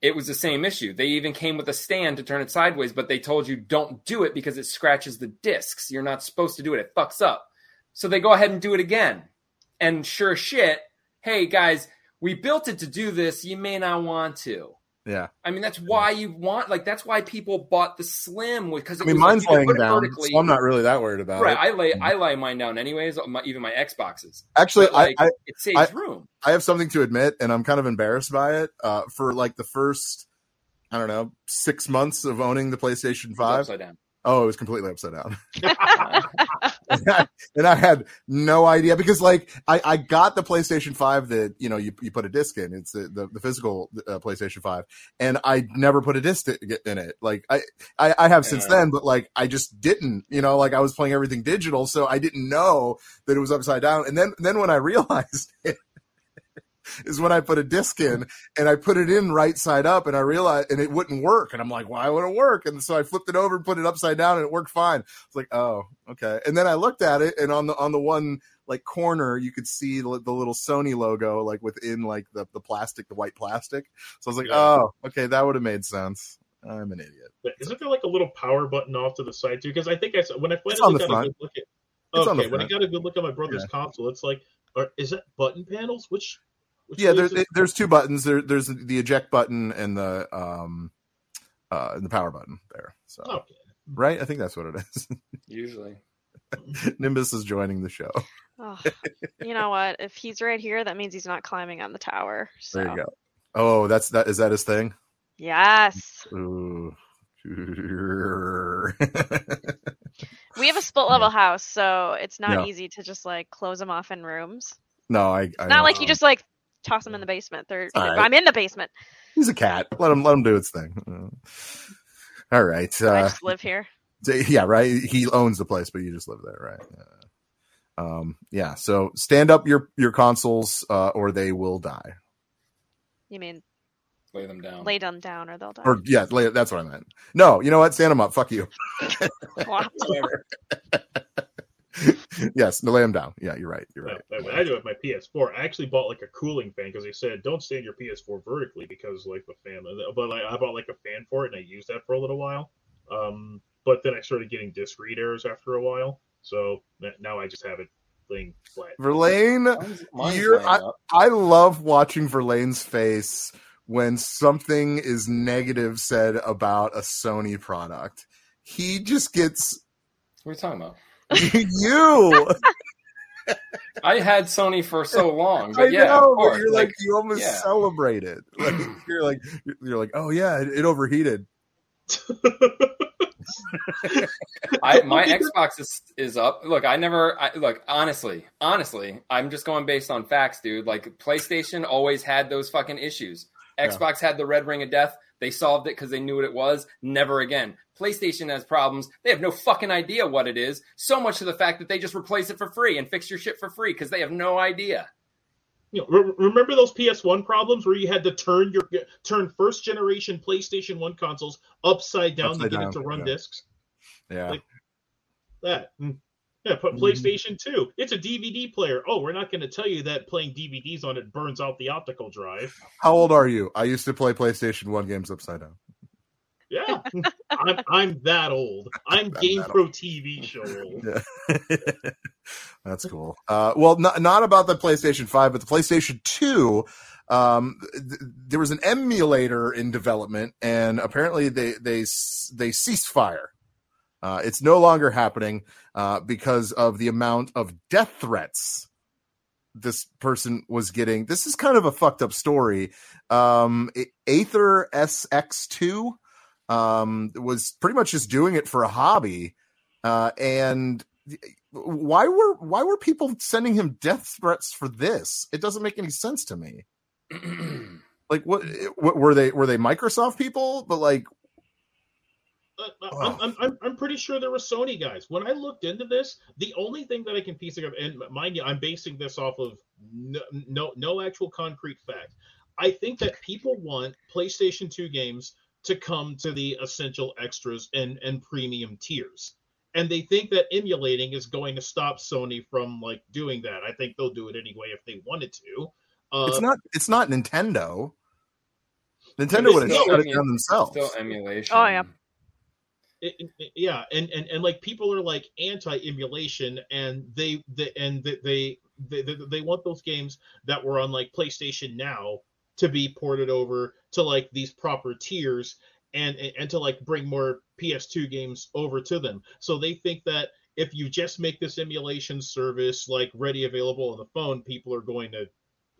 it was the same issue. They even came with a stand to turn it sideways, but they told you don't do it because it scratches the discs. You're not supposed to do it. It fucks up. So they go ahead and do it again. And sure shit, hey guys, we built it to do this. You may not want to. yeah. I mean, that's why you want like that's why people bought the Slim because I mean, mine's laying down, so I'm not really that worried about right. it. I lay I lay mine down anyways. My, even my Xboxes. Actually, But, like, I, I it saves I- room. I have something to admit, and I'm kind of embarrassed by it. Uh, for like the first, I don't know, six months of owning the PlayStation It's Five. upside down. Oh, it was completely upside down, *laughs* *laughs* *laughs* and I had no idea because, like, I, I got the PlayStation Five that you know you, you put a disc in. It's the the, the physical uh, PlayStation Five, and I never put a disc in it. Like I I, I have since then, but like I just didn't. You know, like I was playing everything digital, so I didn't know that it was upside down. And then then when I *laughs* realized it. *laughs* Is when I put a disc in and I put it in right side up and I realized and it wouldn't work. And I'm like, why would it work? And so I flipped it over and put it upside down and it worked fine. It's like, oh, okay. And then I looked at it and on the on the one like corner you could see the, the little Sony logo like within like the, the plastic, the white plastic. So I was like, Yeah. oh, okay, that would have made sense. I'm an idiot. Isn't there like a little power button off to the side too? Because I think I saw when I finally got front. a good look at. It's on the Okay, when I got a good look at my brother's Yeah. console, it's like, are, is that button panels? Which? Which Yeah, there, is it? there's two buttons. There, there's the eject button and the um uh and the power button there. So Okay. right, I think that's what it is. *laughs* Usually. Nimbus is joining the show. Oh, you know what? If he's right here, that means he's not climbing on the tower. So. There you go. Oh, that's that. Is that his thing? Yes. Ooh. *laughs* We have a split level house, so it's not Yeah. easy to just like close them off in rooms. no, I. I Not know. like you just like toss them in the basement. They're All right. I'm in the basement. He's a cat. Let him. Let him do its thing. All right. I Uh, just live here. yeah, right. He owns the place, but you just live there, right? Yeah. Um. Yeah. So stand up your your consoles, uh, or they will die. You mean Lay them down. lay them down or they'll die. Or yeah, lay- that's what I meant. No, you know what? Stand them up. Fuck you. *laughs* *laughs* Wow. *laughs* yes, lay them down. Yeah, you're right. You're right. but when I do it with my PS4, I actually bought like a cooling fan because they said don't stand your PS4 vertically because like the fan. But like I bought like a fan for it and I used that for a little while. Um, but then I started getting disc read errors after a while, so now I just have it laying flat. Verlaine, Mine's- mine's you're, I. I love watching Verlaine's face when something is negative said about a Sony product. He just gets What are you talking about? You. I had Sony for so long, I but yeah, know, but you're like, like, you almost yeah. celebrate it. *clears throat* Like you're like you're like, oh yeah, it, it overheated. *laughs* I my Xbox is is up. Look, I never I, look honestly, honestly, I'm just going based on facts, dude. Like PlayStation always had those fucking issues. Yeah. Xbox had the red ring of death. They solved it because they knew what it was. Never again. PlayStation has problems. They have no fucking idea what it is. So much to the fact that they just replace it for free and fix your shit for free because they have no idea. You know, re- remember those PS1 problems where you had to turn your turn first generation PlayStation One consoles upside down Upside to get down, it to run yeah. discs? Yeah. Like- That. Mm. Yeah, put Mm-hmm. PlayStation 2. It's a DVD player. Oh, we're not going to tell you that playing DVDs on it burns out the optical drive. How old are you? I used to play PlayStation One games upside down. Yeah, *laughs* I'm, I'm that old. I'm I'm Game Pro TV show old. Yeah. *laughs* That's cool. Uh, well, not, not about the PlayStation 5, but the PlayStation 2. Um, th- there was an emulator in development, and apparently they they they ceased fire. Uh, it's no longer happening uh, because of the amount of death threats this person was getting. This is kind of a fucked up story. Um, Aether SX2 um, was pretty much just doing it for a hobby, uh, and why were why were people sending him death threats for this? It doesn't make any sense to me. *clears throat* Like what, what were they were they Microsoft people? But like Uh, I'm, I'm, I'm, pretty sure there were Sony guys. When I looked into this, the only thing that I can piece together, and mind you, I'm basing this off of no, no, no actual concrete fact. I think that people want PlayStation 2 games to come to the essential extras and, and premium tiers. And they think that emulating is going to stop Sony from like doing that. I think they'll do it anyway if they wanted to. Uh, it's not it's not Nintendo. Nintendo would have still shut it down themselves. Still emulation. Oh, yeah. it, it- yeah and, and and like people are like anti-emulation and they, they and they, they they they want those games that were on like playstation now to be ported over to like these proper tiers and and, to like bring more ps2 games over to them so they think that if you just make this emulation service like ready available on the phone people are going to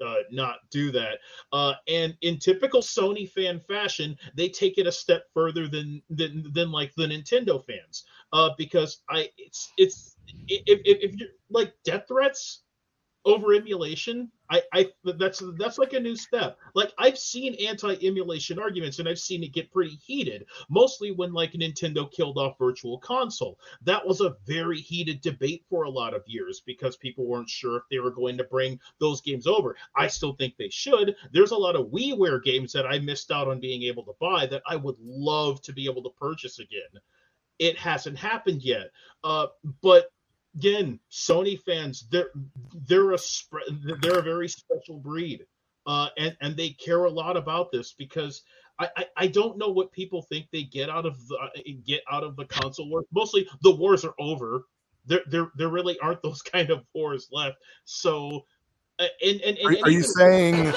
uh, not do that. Uh, and in typical Sony fan fashion, they take it a step further than than, than like the Nintendo fans. Uh, because I it's it's if, if, if you're like death threats over emulation, I, I that's that's like a new step. Like I've seen anti-emulation arguments and I've seen it get pretty heated, mostly when like Nintendo killed off Virtual Console. That was a very heated debate for a lot of years because people weren't sure if they were going to bring those games over. I still think they should. There's a lot of WiiWare games that I missed out on being able to buy that I would love to be able to purchase again. It hasn't happened yet. Uh, but again, Sony fans, they're they're a they're a very special breed, uh, and and they care a lot about this because I, I, I don't know what people think they get out of the get out of the console wars. Mostly, the wars are over. There there there really aren't those *laughs* kind of wars left. So, uh, and and, and Are, are you even- saying Yeah.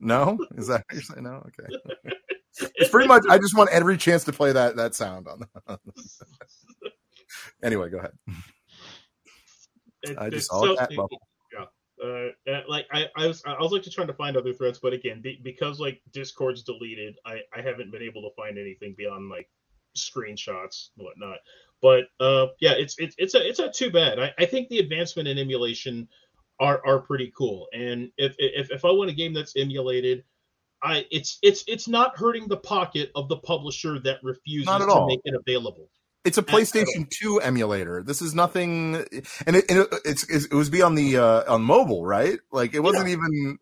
no? Is that what you're saying? No, okay. *laughs* It's pretty much. I just want every chance to play that that sound on. *laughs* anyway, go ahead. It- I just saw so- that bubble. Yeah. Uh, like I, I was, I was like trying to find other threads, but again, be, because like Discord's deleted, I, I haven't been able to find anything beyond like screenshots and whatnot. But uh, yeah, it's it's it's a it's not too bad. I, I think the advancement in emulation are are pretty cool. And if if if I want a game that's emulated, I it's it's it's not hurting the pocket of the publisher that refuses to all. make it available. It's a PlayStation 2 emulator. This is nothing, and it, and it it's, it's it was be on the uh, on mobile, right? Like it wasn't even.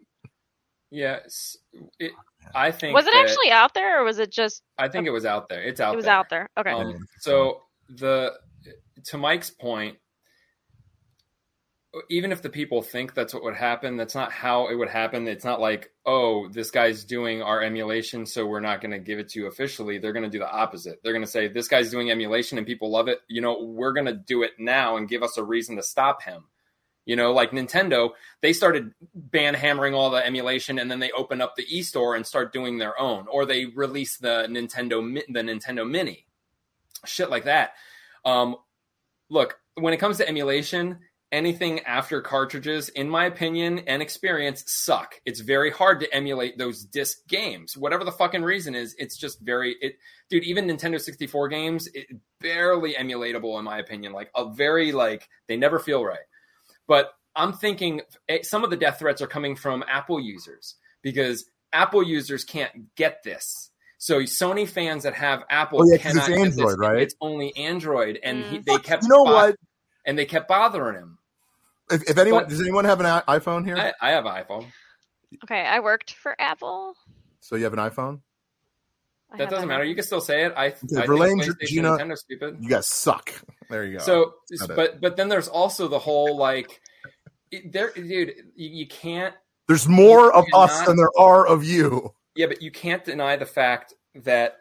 Yes, it, I think Was it that- actually out there, or was it just? I think it was out there. It's out. It was there. out there. Okay. Um, so the to Mike's point, even if the people think that's what would happen, that's not how it would happen. It's not like, oh, this guy's doing our emulation, so we're not going to give it to you officially. They're going to do the opposite. They're going to say, this guy's doing emulation and people love it. You know, we're going to do it now and give us a reason to stop him. You know, like Nintendo, they started ban hammering all the emulation, and then they open up the e-store and start doing their own, or they release the Nintendo the Nintendo Mini, shit like that. Um, look, when it comes to emulation, anything after cartridges, in my opinion and experience, suck. It's very hard to emulate those disc games. Whatever the fucking reason is, it's just very it dude, even Nintendo 64 games, it barely emulatable in my opinion. Like a very like they never feel right. But I'm thinking eh, some of the death threats are coming from Apple users because Apple users can't get this. So Sony fans that have Apple Oh, yeah, 'cause cannot it's get this. Android, right? It's only Android, and he, Mm. they kept You know bo- what? and they kept bothering him. If, if anyone But- does anyone have an iPhone here? I, I have an iPhone. Okay, I worked for Apple. so you have an iPhone? I That doesn't matter. You can still say it. I, I think Verlaine, PlayStation Gina- Nintendo stupid. You guys suck. There you go. So, Got it. but but then there's also the whole like, it- there, dude. You, you can't. there's more you of us cannot- than there are of you. Yeah, but you can't deny the fact that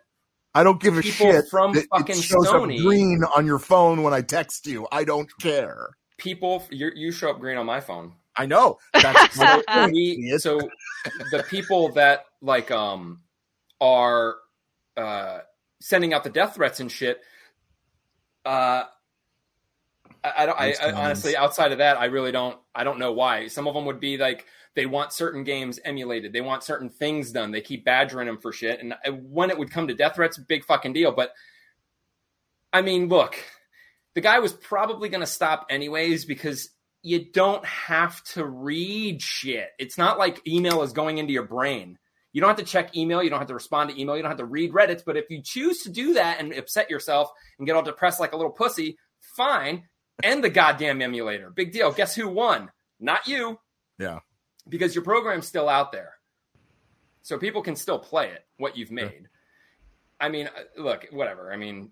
I don't give a People shit. from that fucking it shows Sony- up green on your phone when I text you. I don't care. People you you show up green on my phone. I know. That's *laughs* my we, *laughs* so the people that like um are uh sending out the death threats and shit uh I, I don't I, I honestly outside of that I really don't I don't know why. Some of them would be like they want certain games emulated. They want certain things done. They keep badgering them for shit. And uh, when it would come to death threats big fucking deal. But I mean look the guy was probably going to stop anyways because you don't have to read shit. It's not like email is going into your brain. You don't have to check email. You don't have to respond to email. You don't have to read Reddit. But if you choose to do that and upset yourself and get all depressed like a little pussy, fine. End the goddamn emulator. Big deal. Guess who won? Not you. Yeah. Because your program's still out there. So people can still play it, what you've made. I mean, uh, look, whatever. I mean,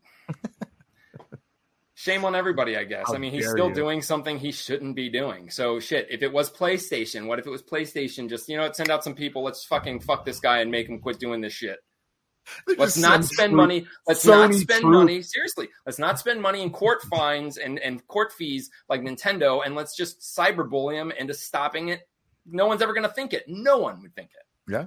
shame on everybody, I guess. How I mean, he's still you. doing something he shouldn't be doing. So shit, if it was PlayStation, what if it was PlayStation? Just you know, what, send out some people. Let's fucking fuck this guy and make him quit doing this shit. Let's not spend truth- money. Let's not spend truth. money. Seriously, let's not spend money in court fines and, and court fees like Nintendo, and let's just cyberbully him into stopping it. No one's ever going to think it. No one would think it. Yeah.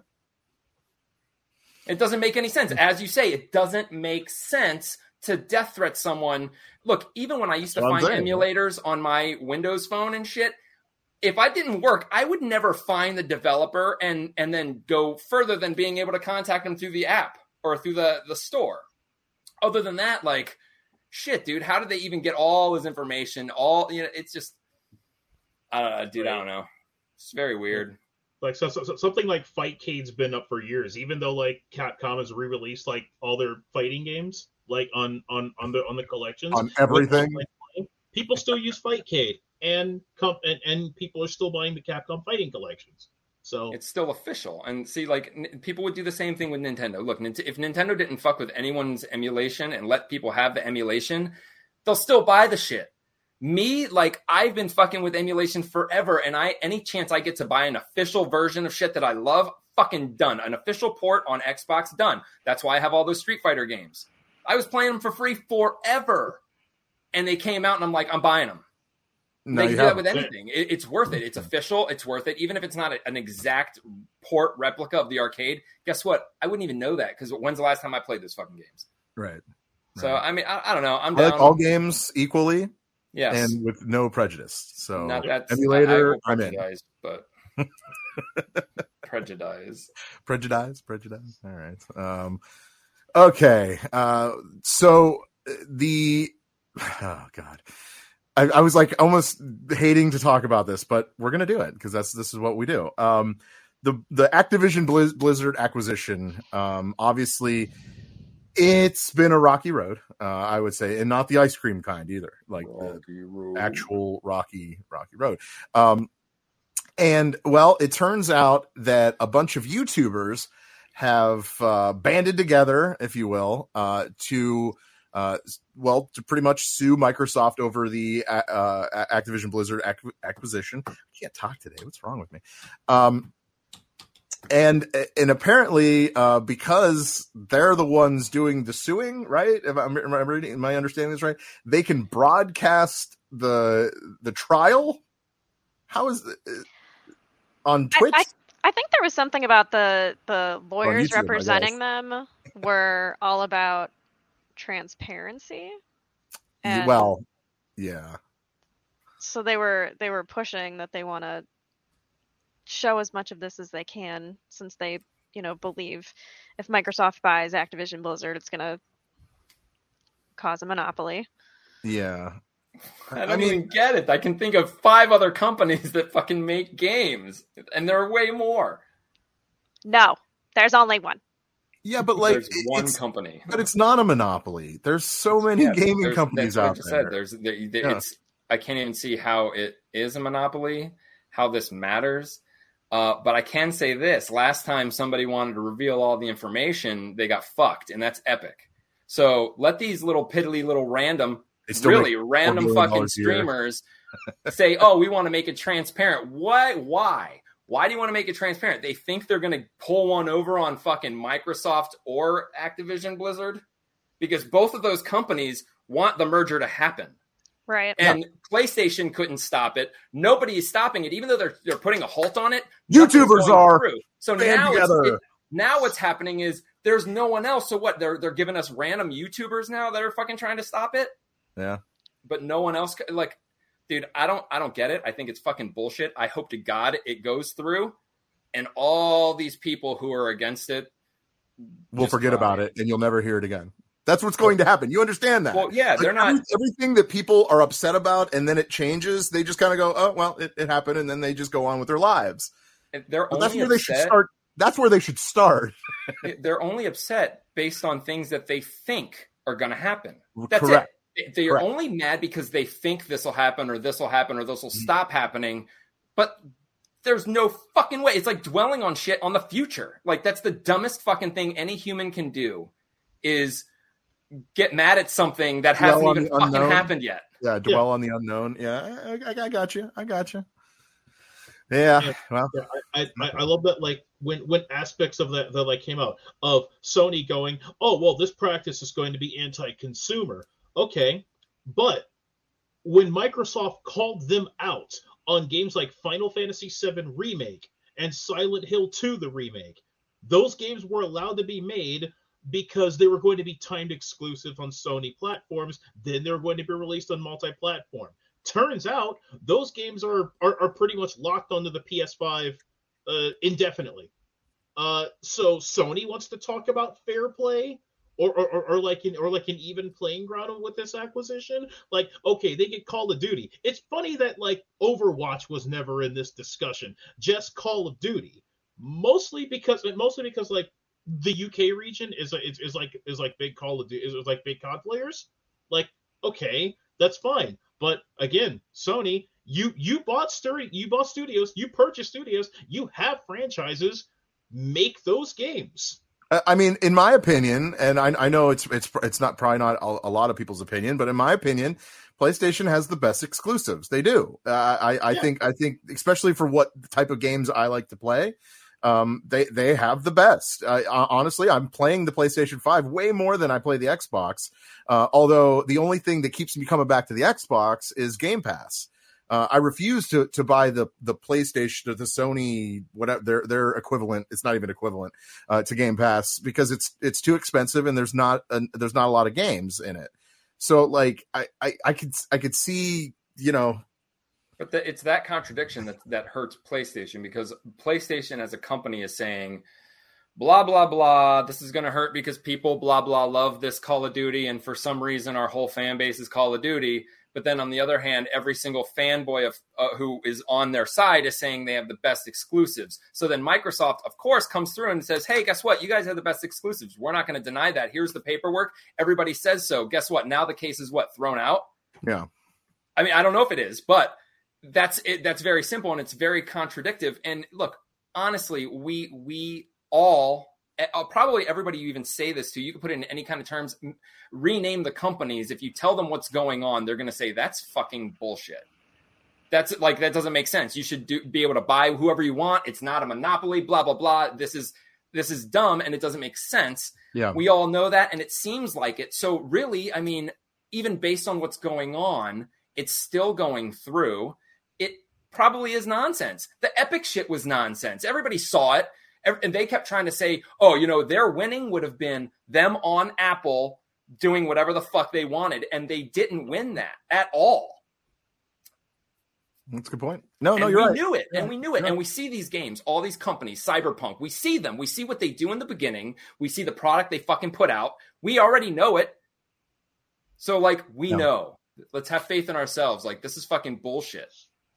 It doesn't make any sense. As you say, it doesn't make sense to death threat someone. Look, even when I used to That's what find saying. emulators on my Windows phone and shit, if I didn't work, I would never find the developer and and then go further than being able to contact them through the app or through the the store. Other than that, like shit, dude, how did they even get all this information? All you know, it's just I don't know, dude. I don't know. It's very weird. Like so, so, so- something like Fightcade's been up for years, even though like Capcom has re-released like all their fighting games, like on on on the on the collections on everything. People still use Fightcade, and com- and and people are still buying the Capcom fighting collections. So It's still official. And see, like n- people would do the same thing with Nintendo. Look, Nint- if Nintendo didn't fuck with anyone's emulation and let people have the emulation, they'll still buy the shit. Me, like I've been fucking with emulation forever, and I any chance I get to buy an official version of shit that I love, fucking done. An official port on Xbox, done. That's why I have all those Street Fighter games. I was playing them for free forever, and they came out, and I'm like, I'm buying them. No, they can do that with anything. It, it's worth it. It's official. It's worth it. Even if it's not a- an exact port replica of the arcade, guess what? I wouldn't even know that because when's the last time I played those fucking games? Right. So I mean, I, I don't know. I'm like all games equally yes, and with no prejudice. So not that emulator, I, I I'm in. but *laughs* prejudice. prejudice prejudice all right um okay uh so uh, the *sighs* oh god. I, I was like almost hating to talk about this but we're gonna do it because that's this is what we do. Um the the activision Blizz, blizzard acquisition um obviously it's been a rocky road uh i would say and not the ice cream kind either like the Road. actual rocky rocky road. Um And well, it turns out that a bunch of YouTubers have uh, banded together, if you will, uh, to uh, well, to pretty much sue Microsoft over the uh, uh, Activision Blizzard ac- acquisition. I can't talk today. What's wrong with me? Um, and and apparently, uh, because they're the ones doing the suing, right? If I, am I reading? Am I understanding this right? They can broadcast the the trial. How is it? on Twitch? I, I, I think there was something about the the lawyers YouTube, representing them were all about transparency. And well, yeah. so they were they were pushing that they want to show as much of this as they can since they you know believe if Microsoft buys Activision Blizzard it's going to cause a monopoly. Yeah. I don't even get it. I can think of five other companies *laughs* that fucking make games, and there are way more. No, there's only one. Yeah, but like There's one it's- company. But it's not a monopoly. There's so many Yeah, gaming there's- companies that's I out there. Said. There's, there, there- Yeah. it's. I can't even see how it is a monopoly, how this matters. Uh, but I can say this: last time somebody wanted to reveal all the information, they got fucked, and that's epic. So let these little piddly little random, They still really random fucking streamers *laughs* say, "Oh, we want to make it transparent." Why? Why? Why do you want to make it transparent? They think they're going to pull one over on fucking Microsoft or Activision Blizzard because both of those companies want the merger to happen. Right. And PlayStation couldn't stop it. Nobody is stopping it, even though they're they're putting a halt on it. YouTubers are. through. So Band now, it's, it- now what's happening is there's no one else. So what? They're they're giving us random YouTubers now that are fucking trying to stop it, Yeah. but no one else. Like, dude, I don't I don't get it. I think it's fucking bullshit. I hope to God it goes through, and all these people who are against it. We'll forget about it and you'll never hear it again. That's what's going to happen. You understand that? Well, yeah, they're Like, not. everything that people are upset about and then it changes, they just kind of go, "Oh, well, it, it happened," and then they just go on with their lives. They're But that's only where they should start. That's where they should start. *laughs* they're only upset based on things that they think are going to happen. That's Correct. it. They- They're Correct. only mad because they think this will happen or this will happen or this will mm-hmm. stop happening. But there's no fucking way. It's like dwelling on shit on the future. Like that's the dumbest fucking thing any human can do is get mad at something that hasn't even fucking unknown. happened yet. Yeah, dwell on the unknown. Yeah, I, I, I got you. I got you. Yeah. Yeah. Well, Yeah, I, I, I love that like when when aspects of that that like came out of Sony going, oh well, this practice is going to be anti-consumer. Okay, but when Microsoft called them out on games like Final Fantasy VII Remake and Silent Hill 2 the remake, those games were allowed to be made because they were going to be timed exclusive on Sony platforms. Then they were going to be released on multi-platform. Turns out those games are are, are pretty much locked onto the PS5 uh, indefinitely. Uh, so Sony wants to talk about fair play. Or, or, or, or like an or like an even playing ground with this acquisition. Like, okay, they get Call of Duty. It's funny that like Overwatch was never in this discussion, just Call of Duty. Mostly because mostly because like the UK region is is, is like is like big Call of Duty is, is like big COD players. Like, okay, that's fine. But again, Sony, you you bought Sturdy, you bought studios, you purchased studios, you have franchises. Make those games. I I mean, in my opinion, and I, I know it's it's it's not probably not a, a lot of people's opinion, but in my opinion, PlayStation has the best exclusives. They do. Uh, I I Yeah. think I think especially for what type of games I like to play, um, they they have the best. I, I- honestly, I'm playing the PlayStation Five way more than I play the Xbox. Uh, although the only thing that keeps me coming back to the Xbox is Game Pass. Uh, I refuse to to buy the the PlayStation or the Sony whatever their their equivalent. It's not even equivalent uh, to Game Pass because it's it's too expensive and there's not a, there's not a lot of games in it. So like I I, I could I could see you know But the, it's that contradiction that that hurts PlayStation because PlayStation as a company is saying, blah blah blah. This is going to hurt because people blah blah love this Call of Duty, and for some reason our whole fan base is Call of Duty. But then on the other hand, every single fanboy of uh, who is on their side is saying they have the best exclusives. So then Microsoft, of course, comes through and says, "Hey, guess what? You guys have the best exclusives. We're not going to deny that. Here's the paperwork. Everybody says so. Guess what? Now the case is what thrown out. yeah I mean, I don't know if it is, but that's it. That's very simple and it's very contradictive. And look, honestly, we we all uh, probably everybody you even say this to, you can put it in any kind of terms. Rename the companies. If you tell them what's going on, they're going to say that's fucking bullshit. That's like that doesn't make sense. You should do, be able to buy whoever you want. It's not a monopoly. Blah blah blah. This is this is dumb and it doesn't make sense. Yeah. We all know that, and it seems like it. So really, I mean, even based on what's going on, it's still going through. It probably is nonsense. The epic shit was nonsense. Everybody saw it. And they kept trying to say, oh, you know, their winning would have been them on Apple doing whatever the fuck they wanted. And they didn't win that at all. That's a good point. No, no, you're we right. knew it, Yeah, and we knew it, and we see these games, all these companies, Cyberpunk. We see them. We see what they do in the beginning. We see the product they fucking put out. We already know it. So, like, we Yeah. know. Let's have faith in ourselves. Like, this is fucking bullshit.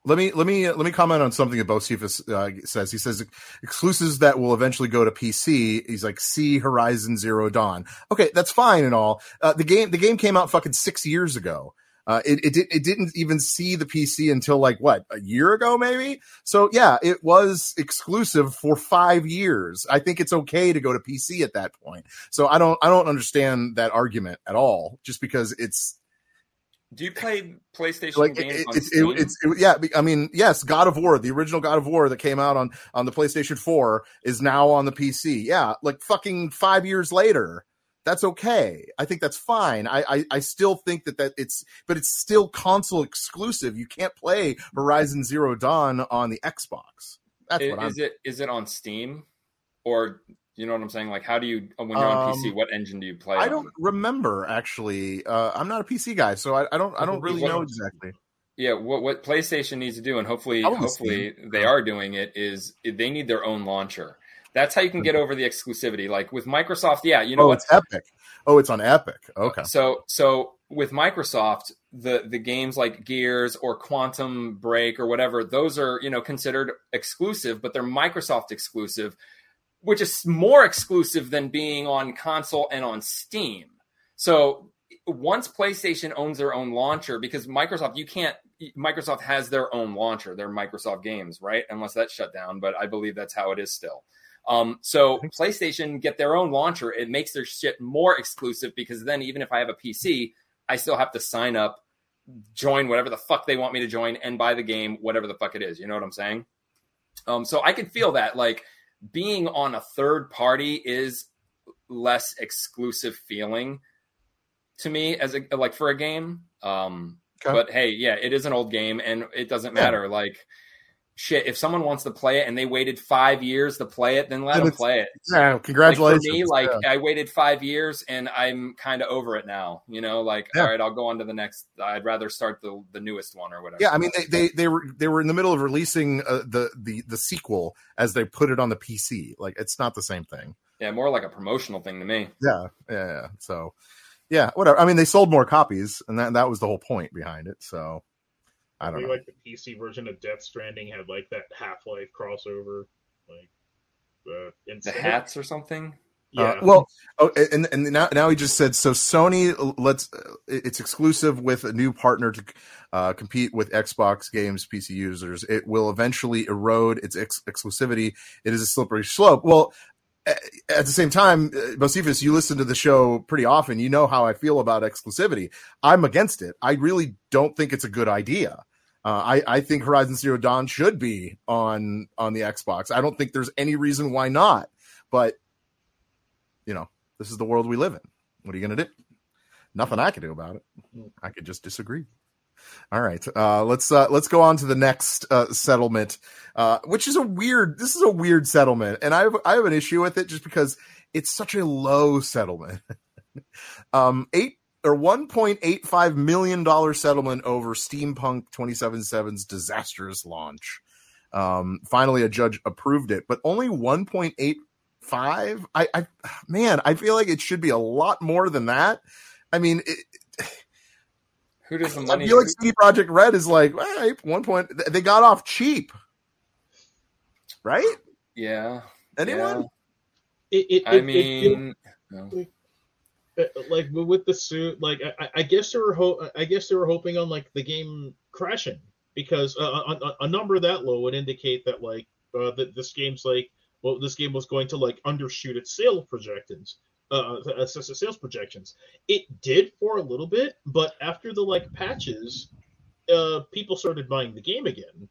Let me let me let me comment on something that Bocephus uh, says. He says exclusives that will eventually go to PC. He's like, see Horizon Zero Dawn. Okay, that's fine and all. Uh, the game the game came out fucking six years ago. Uh, it it, it didn't even see the PC until like what a year ago maybe. So yeah, it was exclusive for five years. I think it's okay to go to PC at that point. So I don't I don't understand that argument at all. Just because it's Do you play PlayStation like it, games it, Steam? it, it's it, yeah i mean yes god of war the original god of war that came out on on the playstation 4 is now on the pc yeah like fucking five years later that's okay. I think that's fine. I i, I still think that that it's but it's still console exclusive. You can't play horizon zero dawn on the xbox. That's what i'm is it is it on Steam, or you know what I'm saying? Like, how do you when you're on Um, PC? What engine do you play? i on? don't remember actually uh i'm not a pc guy so i, I don't i don't really know exactly Yeah, what what PlayStation needs to do, and hopefully, hopefully they are doing it, is they need their own launcher. That's how you can get over the exclusivity. Like with Microsoft, yeah, you know oh what? it's epic oh it's on epic okay So so with Microsoft, the the games like Gears or Quantum Break or whatever, those are you know considered exclusive, but they're Microsoft exclusive, which is more exclusive than being on console and on Steam. So once PlayStation owns their own launcher, because Microsoft, you can't. Microsoft has their own launcher, their Microsoft games, right? Unless that's shut down, but I believe that's how it is still. Um, so PlayStation get their own launcher. It makes their shit more exclusive because then even if I have a PC, I still have to sign up, join whatever the fuck they want me to join, and buy the game, whatever the fuck it is. You know what I'm saying? Um, so I can feel that like being on a third party is less exclusive feeling to me as a like for a game. Um, Okay. but hey, yeah, it is an old game, and it doesn't Yeah. matter. Like shit, if someone wants to play it and they waited five years to play it, then let Then them play it. yeah Like, congratulations for me, like Yeah. I waited five years and I'm kind of over it now. You know, like Yeah. all right, I'll go on to the next. I'd rather start the the newest one or whatever. Yeah, I mean they, they they were they were in the middle of releasing uh, the the the sequel as they put it on the PC. Like it's not the same thing. yeah, more like a promotional thing to me. Yeah, yeah. yeah. So yeah, whatever. I mean they sold more copies, and that that was the whole point behind it. So I don't know. like the PC version of Death Stranding had like that Half Life crossover, like uh, The hats or something. Yeah. Uh, well, oh, and and now now he just said so. Sony let's it's exclusive with a new partner to uh, compete with Xbox games PC users. It will eventually erode its ex- exclusivity. It is a slippery slope. Well, a- at the same time, uh, Bocephus, you listen to the show pretty often. You know how I feel about exclusivity. I'm against it. I really don't think it's a good idea. Uh, I, I think Horizon Zero Dawn should be on on the Xbox. I don't think there's any reason why not. But you know, this is the world we live in. What are you going to do? Nothing I can do about it. I could just disagree. All right, uh, let's uh, let's go on to the next uh, settlement, uh, which is a weird. This is a weird settlement, and I have I have an issue with it just because it's such a low settlement. *laughs* um, eight or one point eight five million dollar settlement over Steampunk 277's disastrous launch. Um, finally, a judge approved it, but only one point eight five. I, I, man, I feel like it should be a lot more than that. I mean, Who does the I money? feel like CD Projekt Red is like, hey, one point they got off cheap, right? yeah. Anyone? It, it, I it- it- mean, no. uh, like with the suit, like I, I guess they were ho- I guess they were hoping on like the game crashing, because uh, a, a, a number that low would indicate that like uh, that this game's like well this game was going to like undershoot its sale projections uh, uh, sales projections. It did for a little bit, but after the like patches, uh, people started buying the game again.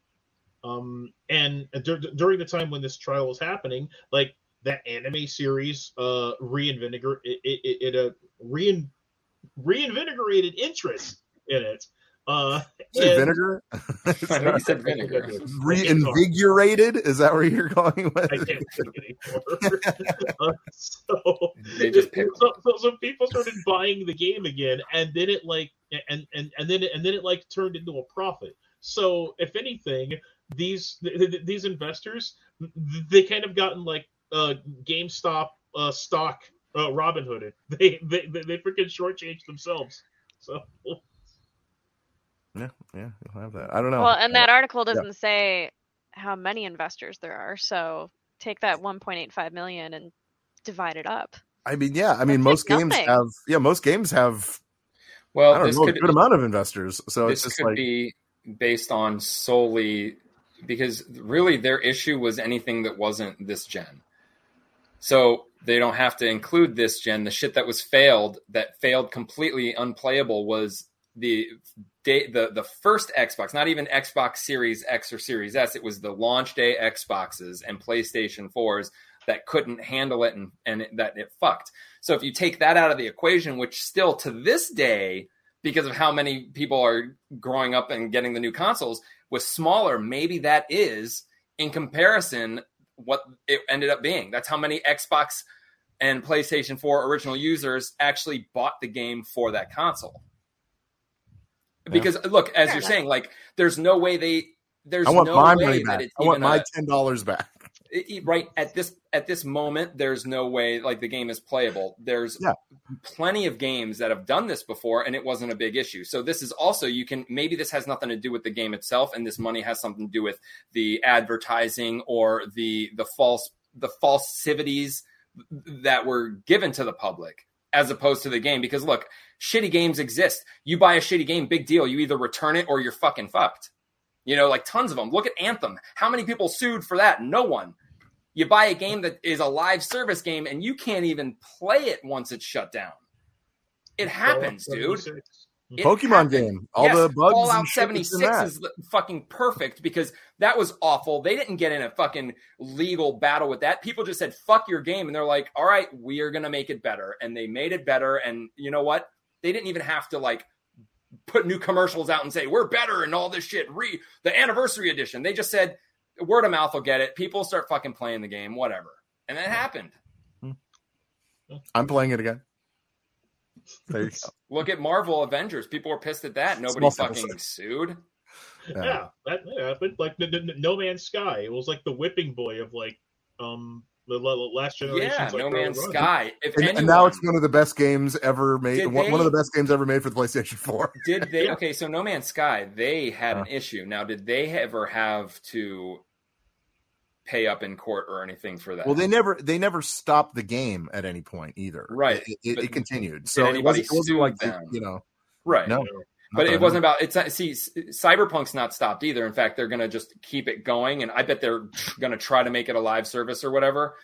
Um, and dur- during the time when this trial was happening, like that anime series, uh, reinvigor it, it, it uh, rein reinvigorated interest in it. Uh, and- vinegar? *laughs* I know you said vinegar. Reinvigorated? Is that where you're going with? It? I can't think anymore. *laughs* uh, so, They just *laughs* so, so, so people started buying the game again, and then it like, and and and then it, and then it like turned into a profit. So, if anything, these th- th- these investors, they kind of gotten like uh, GameStop uh, stock uh, Robin Hooded. They they they, they freaking shortchanged themselves. So. Yeah, yeah, you'll have that. I don't know. Well, and that article doesn't say how many investors there are. So take that 1.85 million and divide it up. I mean, yeah, I mean, That's most like games nothing. have, yeah, most games have, Well, I don't this know, could a good amount of investors. So this it's just could like, be based on solely because really their issue was anything that wasn't this gen. So they don't have to include this gen. The shit that was failed, that failed completely unplayable, was the day the the first Xbox, not even Xbox Series X or Series S. It was the launch day Xboxes and PlayStation 4s that couldn't handle it and, and it, that it fucked. So if you take that out of the equation, which still to this day, because of how many people are growing up and getting the new consoles, was smaller, maybe that is in comparison what it ended up being. That's how many Xbox and PlayStation 4 original users actually bought the game for that console. Because look, as Fair you're enough. saying, like there's no way they there's I want no my way money that it's I want my ten dollars back. it- it- right at this at this moment there's no way like the game is playable there's Yeah. plenty of games that have done this before and it wasn't a big issue so this is also you can maybe this has nothing to do with the game itself and this money has something to do with the advertising or the the false the falsities that were given to the public as opposed to the game because look shitty games exist you buy a shitty game big deal you either return it or you're fucking fucked you know, like tons of them. Look at Anthem. How many people sued for that? No one. You buy a game that is a live service game and you can't even play it once it's shut down. It happens, dude. It Pokemon happened. game, all Yes, the bugs Fallout and shit that's in 76 is fucking perfect because that was awful. They didn't get in a fucking legal battle with that. People just said, fuck your game. And they're like, all right, we are going to make it better. And they made it better. And you know what? They didn't even have to like put new commercials out and say, we're better and all this shit. Re the anniversary edition. They just said, word of mouth will get it. People start fucking playing the game, whatever. And that happened. I'm playing it again. There you go. Look at Marvel Avengers. People were pissed at that. Nobody Small fucking sample sued. Yeah, that yeah, but like n- n- No Man's Sky, it was like the whipping boy of like um the last generation. Yeah, No Man's Sky. If And, anyone, and now it's one of the best games ever made. Did One, one they- of the best games ever made for the PlayStation 4. *laughs* did they okay, so No Man's Sky, they had Uh. an issue. Now, did they ever have to pay up in court or anything for that? Well, they never they never stopped the game at any point either. Right. It, it, it continued. So it anybody wasn't, it wasn't like they- them? you know. right. No, But it wasn't about it's not, see Cyberpunk's not stopped either. In fact, they're going to just keep it going and I bet they're going to try to make it a live service or whatever.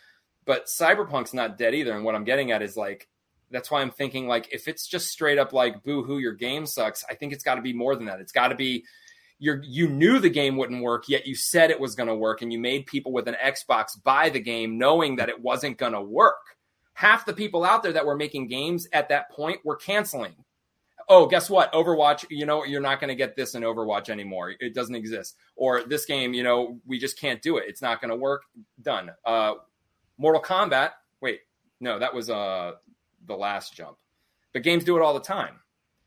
But Cyberpunk's not dead either and what I'm getting at is like that's why I'm thinking like if it's just straight up like boo hoo your game sucks, I think it's got to be more than that. It's got to be you're you knew the game wouldn't work yet you said it was going to work and you made people with an Xbox buy the game knowing that it wasn't going to work. Half the people out there that were making games at that point were canceling oh, guess what? Overwatch, you know, you're not going to get this in Overwatch anymore. It doesn't exist. Or this game, you know, we just can't do it. It's not going to work. Done. Uh, Mortal Kombat. Wait, no, that was uh the last jump. But games do it all the time.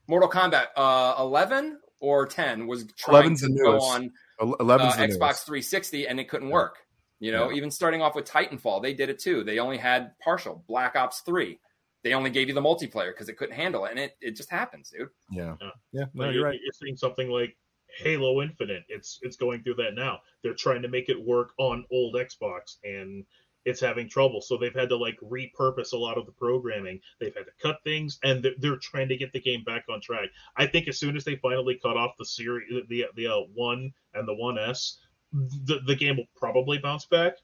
Mortal Kombat uh, 11 or 10 was trying 11's to go on uh, Xbox newest. 360 and it couldn't work. You know, Yeah. even starting off with Titanfall, they did it too. They only had partial Black Ops 3. They only gave you the multiplayer because it couldn't handle it, and it, it just happens, dude. Yeah. Yeah. Yeah. No, you're you're, right. you're seeing something like Halo Infinite. It's it's going through that now. They're trying to make it work on old Xbox, and it's having trouble. So they've had to like repurpose a lot of the programming. They've had to cut things, and they're, they're trying to get the game back on track. I think as soon as they finally cut off the series, the the uh, one and the one S, the the game will probably bounce back,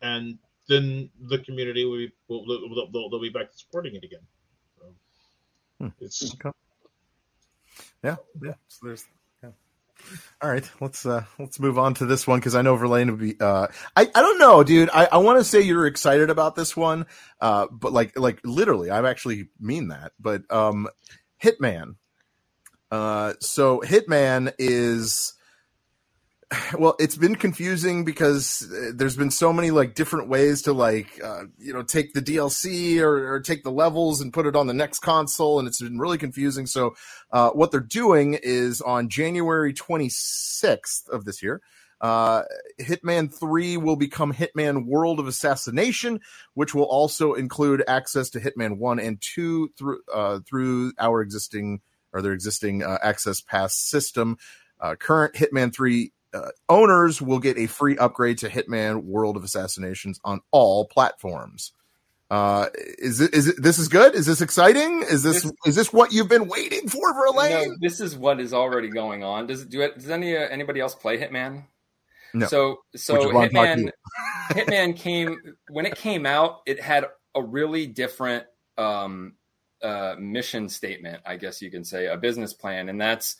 and then the community will be will, will, they'll, they'll be back to supporting it again. So Hmm. it's Okay. Yeah, yeah. So there's. Yeah. All right, let's uh let's move on to this one because I know Verlaine would be. Uh, I I don't know, dude. I I want to say you're excited about this one, uh, but like like literally, I actually mean that. But um, Hitman. Uh, so Hitman is *sighs* well it's been confusing because uh, there's been so many like different ways to like uh, you know take the dlc or, or take the levels and put it on the next console and it's been really confusing so uh, what they're doing is on january 26th of this year uh, Hitman 3 will become Hitman World of Assassination, which will also include access to Hitman 1 and 2 through uh, through our existing or their existing uh, Access Pass system. Uh, current Hitman 3 uh, owners will get a free upgrade to Hitman World of Assassinations on all platforms. Uh, is it, is it, this is good? Is this exciting? Is this, This- is this what you've been waiting for, Verlaine? No, this is what is already going on. Does do it? Does any uh, anybody else play Hitman? No. So so Which is why I'm talking Hitman *laughs* Hitman came when it came out. It had a really different um, uh, mission statement, I guess you can say, a business plan, and that's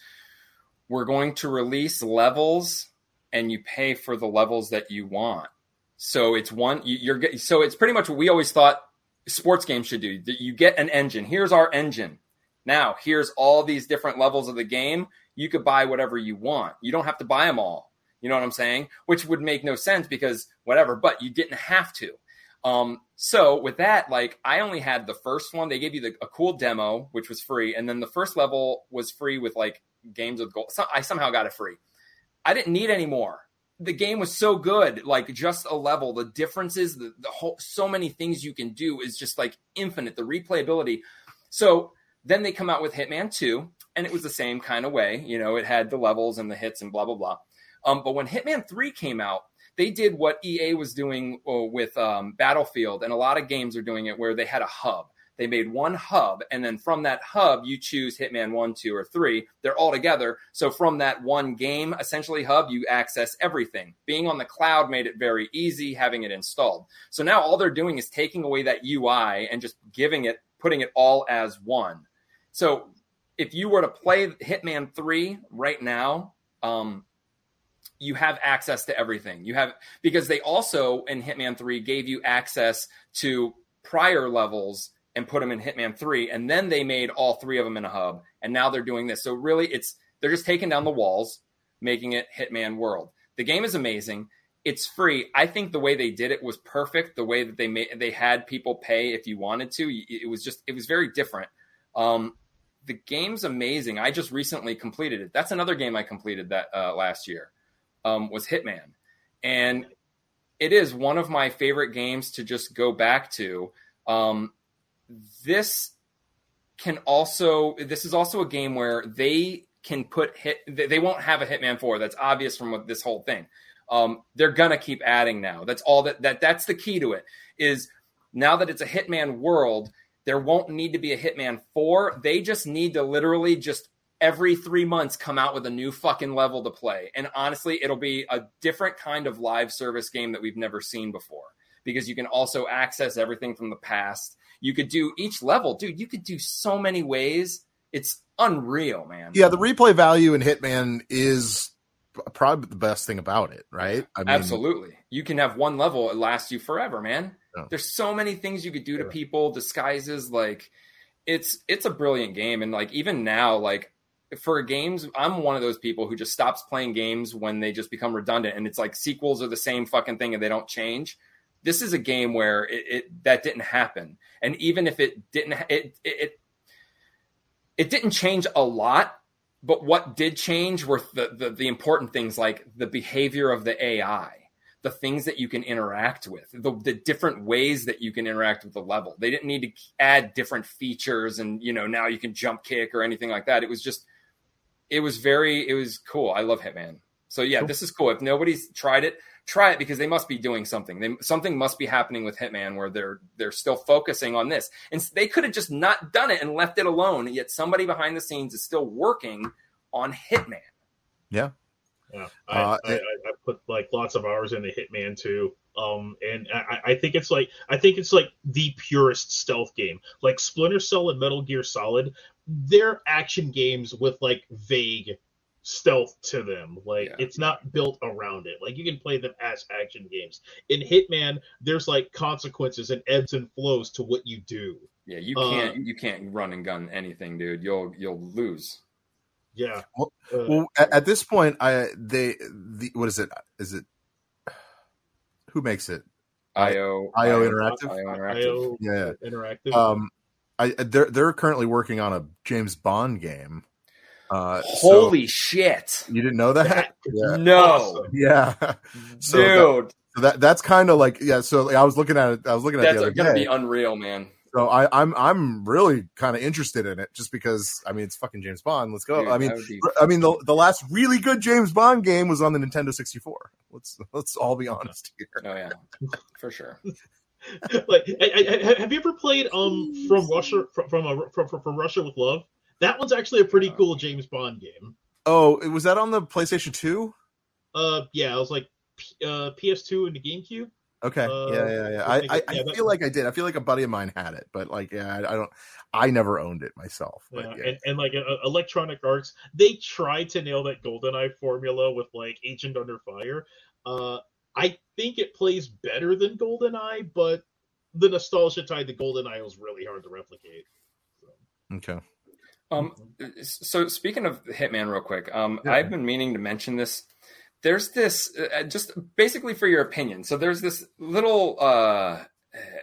we're going to release levels, and you pay for the levels that you want. So it's one you, you're so it's pretty much what we always thought sports games should do. That you get an engine. Here's our engine. Now here's all these different levels of the game. You could buy whatever you want. You don't have to buy them all. You know what I'm saying? Which would make no sense because whatever, but you didn't have to. Um, so with that, like I only had the first one. They gave you the, a cool demo, which was free, and then the first level was free with like games with gold. So I somehow got it free. I didn't need any more. The game was so good, like just a level. The differences, the, the whole, so many things you can do is just like infinite. The replayability. So then they come out with Hitman 2, and it was the same kind of way. You know, it had the levels and the hits and blah blah blah. Um, but when Hitman 3 came out, they did what EA was doing uh, with um, Battlefield, and a lot of games are doing it where they had a hub. They made one hub, and then from that hub, you choose Hitman 1, 2, or 3. They're all together. So from that one game, essentially hub, you access everything. Being on the cloud made it very easy having it installed. So now all they're doing is taking away that UI and just giving it, putting it all as one. So if you were to play Hitman 3 right now, um, you have access to everything. You have because they also in Hitman 3 gave you access to prior levels and put them in Hitman 3 and then they made all three of them in a hub and now they're doing this. So really it's they're just taking down the walls, making it Hitman World. The game is amazing. It's free. I think the way they did it was perfect. The way that they made they had people pay if you wanted to. It was just it was very different. Um, the game's amazing. I just recently completed it. That's another game I completed that uh, last year. Um, was Hitman, and it is one of my favorite games to just go back to. Um, this can also this is also a game where they can put hit they won't have a Hitman four. That's obvious from this whole thing. Um, they're gonna keep adding now. That's all that that that's the key to it. Is now that it's a Hitman world, there won't need to be a Hitman 4. They just need to literally just every three months come out with a new fucking level to play. And honestly, it'll be a different kind of live service game that we've never seen before because you can also access everything from the past. You could do each level, dude, you could do so many ways. It's unreal, man. Yeah, the replay value in Hitman is probably the best thing about it, right? I mean, Absolutely. You can have one level, it lasts you forever, man. Yeah. There's so many things you could do to people, disguises, like it's it's a brilliant game. And like even now, like for games, I'm one of those people who just stops playing games when they just become redundant and it's like sequels are the same fucking thing and they don't change. This is a game where it, it that didn't happen. And even if it didn't it it, it it didn't change a lot, but what did change were the, the, the important things like the behavior of the AI, the things that you can interact with, the, the different ways that you can interact with the level. They didn't need to add different features and, you know, now you can jump kick or anything like that. It was just, it was very, it was cool. I love Hitman. So yeah, this is cool. If nobody's tried it, try it because they must be doing something. They, something must be happening with Hitman where they're they're still focusing on this. And they could have just not done it and left it alone. Yet somebody behind the scenes is still working on Hitman. Yeah. Yeah, I, Uh, I, I, I put like lots of hours into Hitman too. Um, and I, I think it's like I think it's like the purest stealth game. Like Splinter Cell and Metal Gear Solid, they're action games with like vague stealth to them. Like Yeah. it's not built around it. Like you can play them as action games. In Hitman, there's like consequences and ebbs and flows to what you do. Yeah, you Uh, can't you can't run and gun anything, dude. You'll you'll lose. Yeah. Well- Uh, Well, at, at this point, I they the what is it? Is it who makes it? IO IO Interactive? IO Interactive. IO Yeah. Interactive. Um, I they're they're currently working on a James Bond game. Uh, so- Holy shit! you didn't know that? That- Yeah. No, Awesome. Yeah. *laughs* So that, dude, so that that's kind of like yeah. So like, I was looking at it. I was looking at it that's the other gonna day. be unreal, man. so I, I'm I'm really kind of interested in it just because I mean it's fucking James Bond. Let's go. Dude, I mean be I mean the the last really good James Bond game was on the Nintendo 64. Let's let's all be honest here. Oh yeah, for sure. *laughs* like I, I, I- have you ever played um from Russia from from, a, from from from Russia with Love? That one's actually a pretty cool James Bond game. Oh, was that on the PlayStation 2? Uh, yeah, it was like P- uh, PS2 and the GameCube. Okay. Uh, yeah, yeah, yeah. I I, I, yeah, feel like I did. I feel like a buddy of mine had it, but like, yeah, I, I don't. I never owned it myself. Yeah, yeah, and, and like uh, Electronic Arts, they tried to nail that GoldenEye formula with like Agent Under Fire. Uh, I think it plays better than GoldenEye, but the nostalgia tied to GoldenEye was really hard to replicate. okay. Um, so speaking of Hitman, real quick, um, Yeah. I've been meaning to mention this. There's this, uh, just basically for your opinion. So there's this little, uh,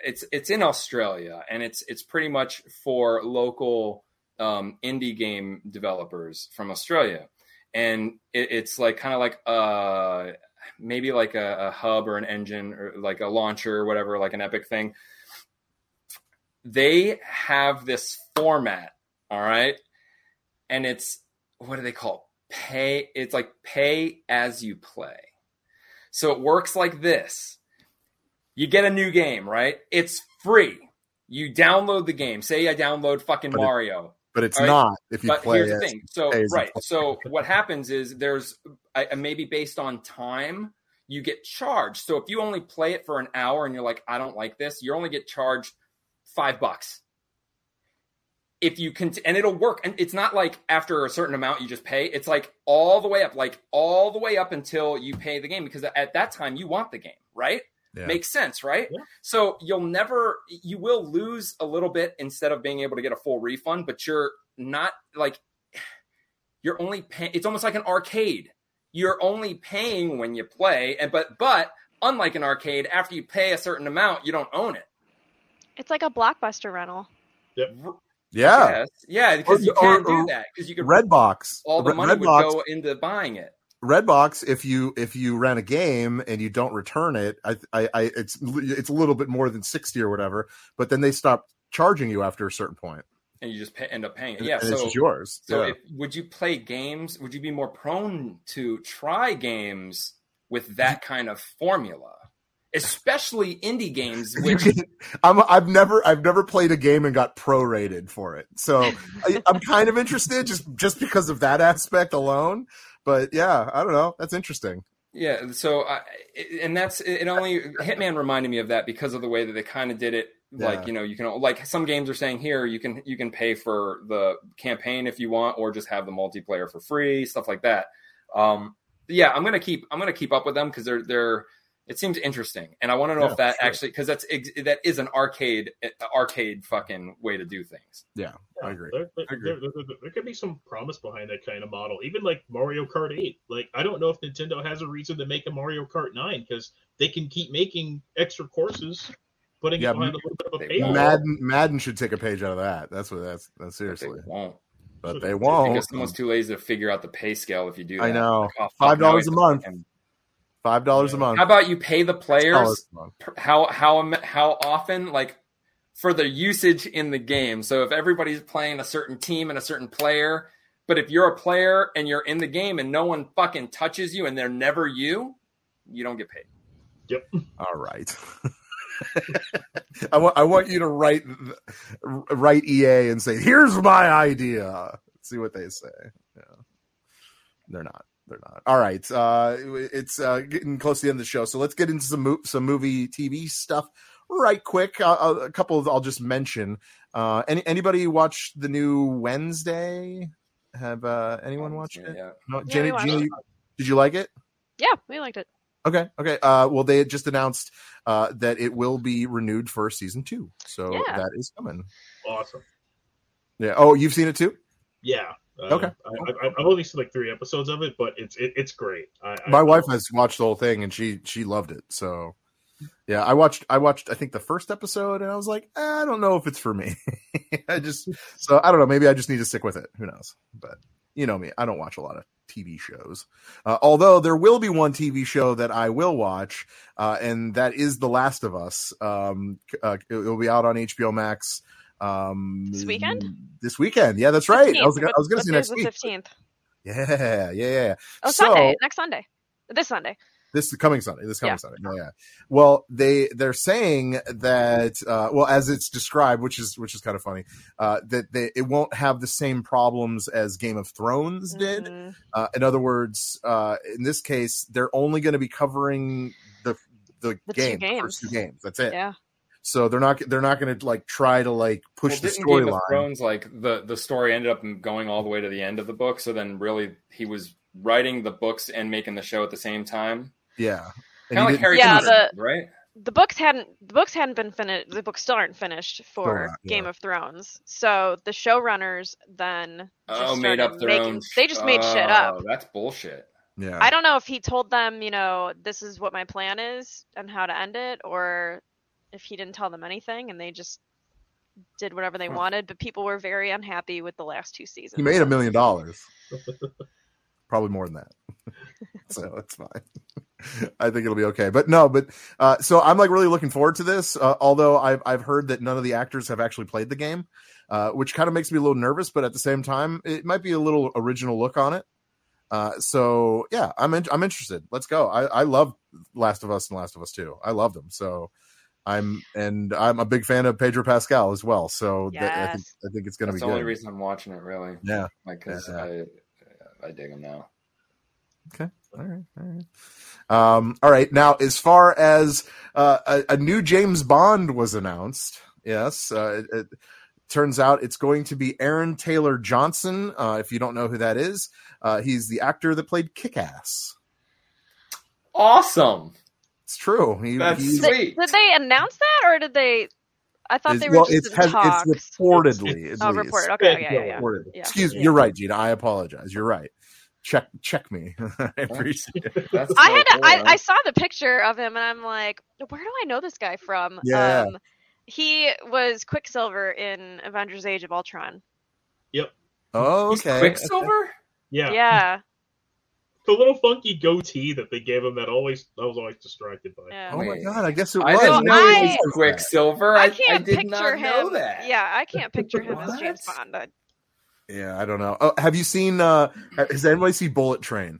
it's it's in Australia, and it's it's pretty much for local um, indie game developers from Australia, and it, it's like kind of like uh maybe like a, a hub or an engine or like a launcher or whatever, like an Epic thing. They have this format all right. And it's what do they call it? pay? It's like pay as you play. So it works like this you get a new game, right? It's free. You download the game. Say I download fucking But it- Mario. But it's right, not if you But play here's the thing. So pay as you right. So what happens is there's I, I- maybe based on time you get charged. So if you only play it for an hour and you're like I don't like this, you only get charged five bucks. If you can, and it'll work, and it's not like after a certain amount you just pay. It's like all the way up, like all the way up until you pay the game, because at that time you want the game, right? Yeah. Makes sense, right? Yeah. So you'll never, you will lose a little bit instead of being able to get a full refund, but you're not like, *sighs* you're only paying, it's almost like an arcade. You're only paying when you play, and but, but unlike an arcade, after you pay a certain amount, you don't own it. It's like a blockbuster rental. Yeah. Yes. Yeah, because Or- you can't or do that because you could, Redbox. all the money would go into buying it. Redbox. If you if you rent a game and you don't return it, I, I, I it's it's a little bit more than sixty or whatever. But then they stop charging you after a certain. And you just pay, end up paying it. Yeah. and so it's yours. So, yeah. if, would you play games? Would you be more prone to try games with that kind of formula, especially indie games? *laughs* Which can- I'm, I've never I've never played a game and got prorated for it, so I, I'm kind of interested just just because of that aspect alone. But yeah, I don't know. That's interesting. yeah, so I, and that's it. Only Hitman reminded me of that because of the way that they kind of did it. Yeah. Like you know, you can like some games are saying here you can you can pay for the campaign if you want, or just have the multiplayer for free, stuff like that. Um, yeah, I'm gonna keep I'm gonna keep up with them because they're they're it seems interesting, and I want to know Yeah, if that sure. actually because that's that is an arcade uh, arcade fucking way to do things. Yeah, I agree. There, there, I agree. there- there- there- there could be some promise behind that kind of model. Even like Mario Kart 8. Like, I don't know if Nintendo has a reason to make a Mario Kart 9 because they can keep making extra courses, putting Yeah, it behind a little bit of a they paywall. Madden Madden should take a page out of that. That's what that's that's seriously. they won't But they won't. because someone's too lazy to figure out the pay scale. If you do, that. I know. Like, oh, five dollars I a have month. fucking- Five dollars a month. How about you pay the players a month. per- how how how often like for the usage in the game. So if everybody's playing a certain team and a certain player, But if you're a player and you're in the game and no one fucking touches you and they're never you, you don't get paid. Yep. All right. *laughs* I want I want you to write write EA and say, "Here's my idea." See what they say. Yeah, they're not. They're not. All right. Uh, it's uh, getting close to the end of the show, so let's get into some mo- some movie TV stuff right quick. Uh, uh, a couple of I'll just mention. Uh, any anybody watch the new Wednesday? Have uh, anyone watched it? Yeah. No, Yeah, Jenny, watched Gina, it. did you like it? Yeah, we liked it. Okay. Okay. Uh, well, they had just announced uh, that it will be renewed for season two, so Yeah. that is coming. Awesome. Yeah. Oh, you've seen it too. Yeah. Uh, Okay. I, I, I've only seen like three episodes of it, but it's it, it's great. I, I, My wife has watched the whole thing and she she loved it. So, yeah, I watched I watched I think the first episode and I was like, eh, I don't know if it's for me. *laughs* I just so I don't know. Maybe I just need to stick with it. Who knows? But you know me, I don't watch a lot of TV shows. Uh, although there will be one TV show that I will watch, uh, and that is The Last of Us. Um, uh, it will be out on HBO Max. Um, This weekend? This weekend, yeah, that's right. I was, 15th. gonna- I was going to say next week. fifteenth. Yeah, yeah, yeah. Oh, So- Sunday, next Sunday, this Sunday. this coming Sunday. This coming Yeah. Sunday. Yeah, yeah. Well, they they're saying that uh, well, as it's described, which is which is kind of funny, uh, that they it won't have the same problems as Game of Thrones did. Mhm. Uh, in other words, uh, in this case, they're only going to be covering the the, The two game, the games. first two games. That's it. Yeah. So they're not they're not going to like try to like push Well, the didn't Game of storyline. Like the the story ended up going all the way to the end of the book. So then, really, he was writing the books and making the show at the same time. Yeah, Kind of like Harry Yeah, Potter, right? The books hadn't the books hadn't been finished. The books still aren't finished for not, yeah. Game of Thrones. So the showrunners then just Oh, made up their making. own. They just made shit up. Oh, That's bullshit. yeah. I don't know if he told them, you know, this is what my plan is and how to end it, or if he didn't tell them anything and they just did whatever they wanted. But people were very unhappy with the last two seasons. He made a million dollars. *laughs* Probably more than that. *laughs* so it's fine. I think it'll be okay. But no, but uh, so I'm like really looking forward to this. Uh, although I've I've heard that none of the actors have actually played the game, uh, which kind of makes me a little nervous. But at the same time, it might be a little original look on it. Uh, so yeah, I'm in, I'm interested. Let's go. I, I love Last of Us and Last of Us Two. I love them. So I'm and I'm a big fan of Pedro Pascal as well. So that, I think I think it's gonna That's be the only reason I'm watching it, really. Yeah. Like, because Yeah. I I dig him now. Okay. All right. All right. Um, all right. Now, as far as uh, a, a new James Bond was announced, yes, uh, it, it turns out it's going to be Aaron Taylor Johnson. Uh, if you don't know who that is, uh, he's the actor that played Kick Ass. Awesome. It's true. He, That's he's- Did, Sweet. did they announce that, or did they? I thought they were well, just it's, has, talks. it's reportedly. at oh, least. reported. Okay, yeah, yeah, yeah. Reported. Yeah. Excuse me. Yeah. You're right, Gina. I apologize. You're right. Check check me. *laughs* I appreciate it. *laughs* That's I so had cool, I. I saw the picture of him and I'm like, where do I know this guy from? Yeah. Um, he was Quicksilver in Avengers: Age of Ultron. Yep. Oh, He's okay. Quicksilver. Yeah. Yeah, The little funky goatee that they gave him that always I was always distracted by. yeah. Oh my god! I guess it was. I didn't know I- he was Quicksilver. I, I can't I did picture not him. know that. Yeah, I can't picture him as James *laughs* Bond. I- Yeah, I don't know. Oh, have you seen? uh Has anybody seen Bullet Train?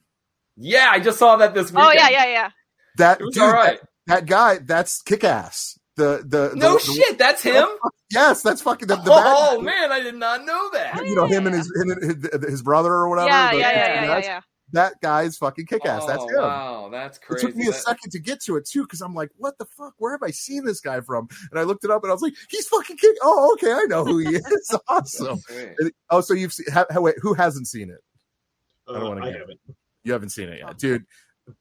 Yeah, I just saw that this weekend. Oh yeah, yeah, yeah. That dude, all right. that, that guy, that's kick ass. The the No the- the- shit, that's him. yes, that's fucking the, the bad oh guy. man, I did not know that. Oh, You know him and his him and his, his brother or whatever. Yeah, the- yeah, yeah, yeah, yeah, yeah. That guy's fucking kick ass. that's Oh, him. Wow, that's crazy. It took me a That- second to get to it too, because I'm like, "What the fuck? Where have I seen this guy from?" And I looked it up, and I was like, "He's fucking kick." Oh, okay, I know who he *laughs* is. *laughs* awesome. And- Oh, so you've seen? Ha, ha- wait, who hasn't seen it? Uh, I don't wanna I get- haven't. You haven't seen it yet, dude.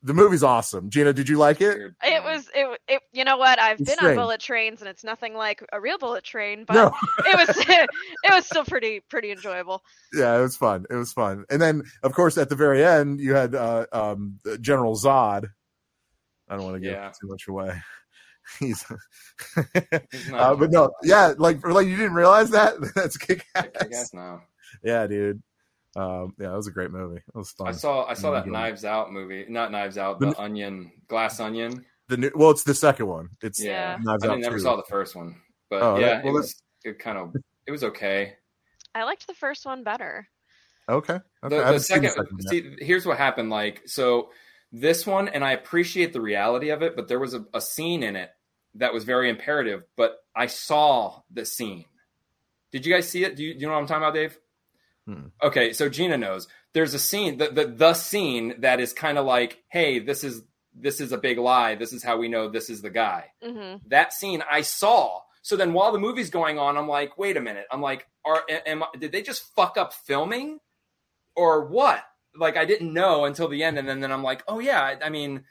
The movie's awesome. Gina, did you like it? It was it, it. You know what? I've It's been strange. on bullet trains, and it's nothing like a real bullet train, but No. *laughs* it was it was still pretty pretty enjoyable. yeah, it was fun. It was fun. And then, of course, at the very end, you had uh, um, General Zod. I don't want to give Yeah. too much away. *laughs* He's, *laughs* He's uh, but no, yeah, like like you didn't realize that that's kick I guess no. Yeah, dude. Um, yeah, it was a great movie. It was fun. I saw I saw that. Knives Out movie, not Knives Out, The- the Onion, Glass Onion. the new. Well, it's the second one. It's Yeah, Knives I Out never 2. saw the first one, but Oh, yeah, that- well, it was it kind of it was okay. I liked the first one better. Okay. Okay. The, the haven't second, see, here's what happened. Like, so this one, and I appreciate the reality of it, but there was a, a scene in it that was very imperative. But I saw the scene. Did you guys see it? Do you, do you know what I'm talking about, Dave? Hmm. Okay, so Gina knows. There's a scene, the the, the scene that is kind of like, hey, this is this is a big lie. This is how we know this is the guy. hmm That scene I saw. So then while the movie's going on, I'm like, wait a minute. I'm like, are am did they just fuck up filming or what? Like I didn't know until the end, and then, then I'm like, oh yeah. I, I mean,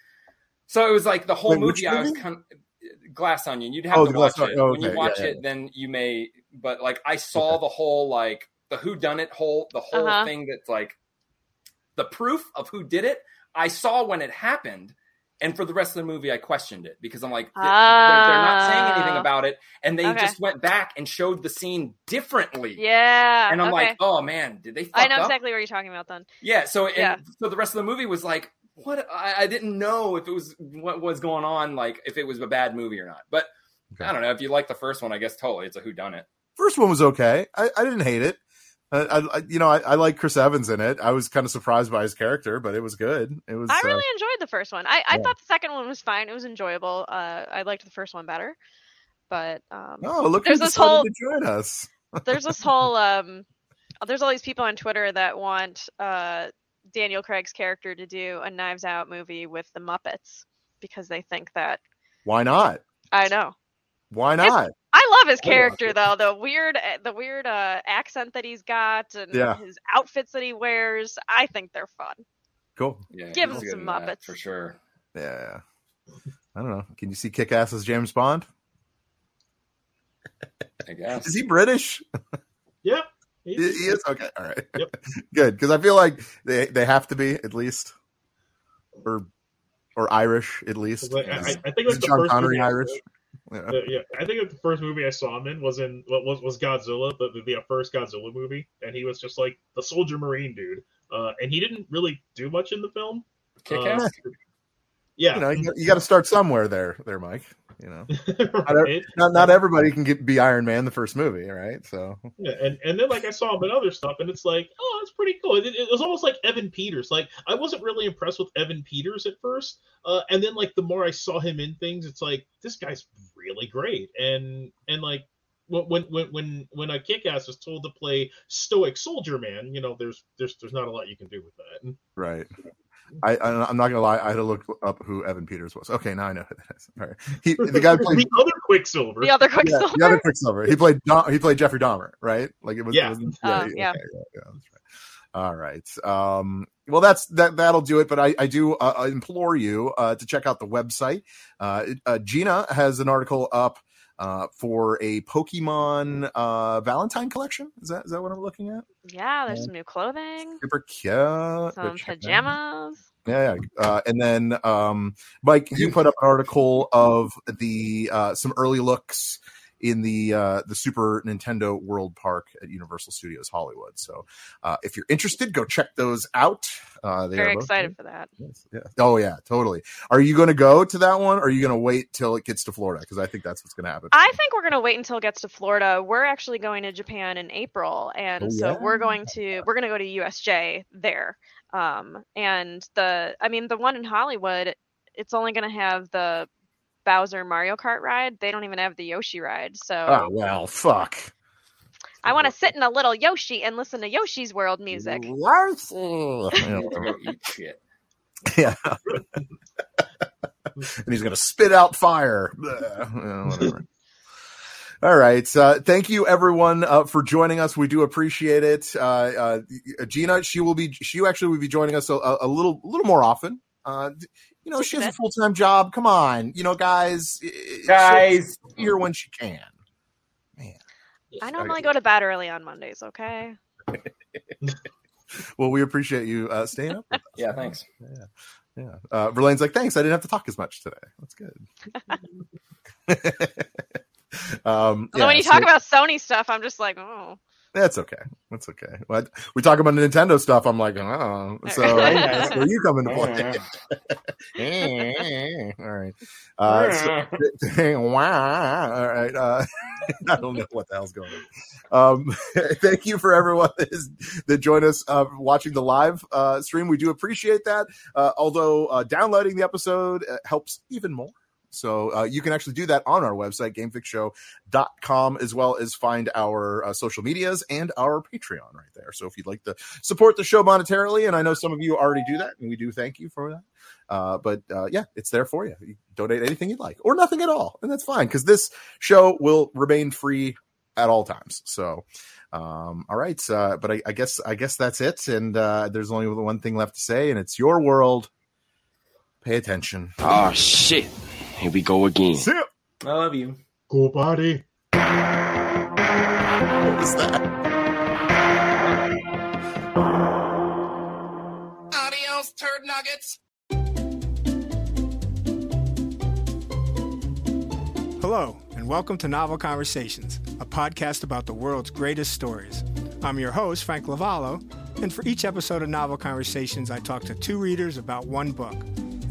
so it was like the whole Wait, movie. I was movie? kind Glass Onion. You'd have Oh, to watch it. Onion. Oh, when you watch Yeah, it, then you may. But like I saw the whole like the who done it whole the whole Uh-huh. thing that's like the proof of who did it. I saw when it happened. And for the rest of the movie, I questioned it because I'm like, th- they're, they're not saying anything Ah. about it, and they Okay. just went back and showed the scene differently. Yeah. and I'm okay. like, oh man, did they? Fuck I know up? exactly what you're talking about then. Yeah. So and Yeah. so the rest of the movie was like, what? I, I didn't know if it was what was going on, like if it was a bad movie or not. But Okay. I don't know. If you like the first one, I guess totally it's a who done it. First one was okay. I, I didn't hate it. Uh, I, I, you know, I, I like Chris Evans in it. I was kind of surprised by his character, but it was good. It was. I uh, really enjoyed the first one. I, I yeah. thought the second one was fine. It was enjoyable. Uh, I liked the first one better. But um, oh, look there's this whole- to join us. *laughs* there's this whole um, there's all these people on Twitter that want uh, Daniel Craig's character to do a Knives Out movie with the Muppets because they think that Why not? I know. Why not? I love his character it. though. The weird, eh, the weird uh, accent that he's got, and Yeah. his outfits that he wears. I think they're fun. Cool. Yeah, Give him some in that, Muppets. for sure. Yeah. I don't know. Can you see Kick Ass as James Bond? I guess. Is he British? *laughs* Yeah. He, he is okay. All right, Yep. *laughs* good because I feel like they they have to be at least, or or Irish at least. I, I I think is like the John first Connery movie I- Irish? Yeah. Uh, yeah, I think the first movie I saw him in was in what was was Godzilla, the, the the first Godzilla movie, and he was just like the soldier marine dude, uh, and he didn't really do much in the film. Kick Uh, ass. Yeah, You know, you, you got to start somewhere there, there, Mike. You know, *laughs* right? not not everybody can get be Iron Man the first movie, right? So Yeah, and and then like I saw him in other stuff, and it's like, oh, it's pretty cool. It, it was almost like Evan Peters. Like I wasn't really impressed with Evan Peters at first, uh, and then like the more I saw him in things, it's like this guy's really great. And and like when when when when a kickass is told to play stoic soldier man, you know, there's there's there's not a lot you can do with that. right. I, I I'm not gonna lie. I had to look up who Evan Peters was. Okay, now I know who that is. All right, he *laughs* the guy played the other Quicksilver. The other yeah, Quicksilver. the other Quicksilver. He played Dom, he played Jeffrey Dahmer, right? Like it was. Yeah. It wasn't, Uh, yeah. okay, yeah, yeah, that's right. All right. Um, well, that's that. That'll do it. But I, I do uh, implore you uh, to check out the website. Uh, uh, Gina has an article up uh, for a Pokemon uh, Valentine collection. Is that is that what I'm looking at? Yeah, there's some new clothing, Super cute. Some check out. pajamas. Yeah, yeah. Uh, and then um, Mike, you put up an article of the uh, some early looks in the uh, the Super Nintendo World Park at Universal Studios Hollywood. So uh, if you're interested, go check those out. Uh, they Very excited for that. Yes, yeah. Oh yeah, totally. Are you going to go to that one, or are you going to wait till it gets to Florida? Because I think that's what's going to happen. I think we're going to wait until it gets to Florida. We're actually going to Japan in April, and Oh, so yeah. we're going to we're going to go to USJ there. Um, and the I mean the one in Hollywood, it's only going to have the Bowser Mario Kart ride. They don't even have the Yoshi ride. So oh well, fuck. I want to sit in a little Yoshi and listen to Yoshi's World music. Yeah, eat shit. *laughs* Yeah. and he's going to spit out fire. Yeah, whatever. *laughs* All right. Uh, thank you, everyone, uh, for joining us. We do appreciate it. Uh, uh, Gina, she will be. She actually will be joining us a, a little, a little more often. You know, she has a full time job. Come on, you know, guys. Guys. she'll here when she can. Man, I normally go to bed early on Mondays. Okay. *laughs* Well, we appreciate you uh, staying up. With us. Yeah, thanks. Yeah. Yeah. Uh, Verlaine's like, thanks. I didn't have to talk as much today. That's good. *laughs* *laughs* um, Although when yeah, you talk so- about Sony stuff, I'm just like, oh. That's okay. That's okay. But we talk about Nintendo stuff. I'm like, oh, so *laughs* that's where you come into play. *laughs* *laughs* All right. Uh, so, wow. All right. Uh, I don't know what the hell's going on. Um, thank you for everyone that, is, that joined us uh, watching the live uh, stream. We do appreciate that. Uh, although uh, downloading the episode uh, helps even more. So uh, you can actually do that on our website, gamefixshow.com, as well as find our uh, social medias and our Patreon right there. So if you'd like to support the show monetarily, and I know some of you already do that, and we do thank you for that. Uh, but uh, yeah, it's there for you. you. Donate anything you'd like, or nothing at all, and that's fine because this show will remain free at all times. So, um, all right, but I, I guess I guess that's it. And uh, there's only one thing left to say, and it's your world. Pay attention. Oh shit. Here we go again. See. I love you. Cool body. What was that? Adios, turd nuggets. Hello, and welcome to Novel Conversations, a podcast about the world's greatest stories. I'm your host, Frank Lavallo, and for each episode of Novel Conversations, I talk to two readers about one book.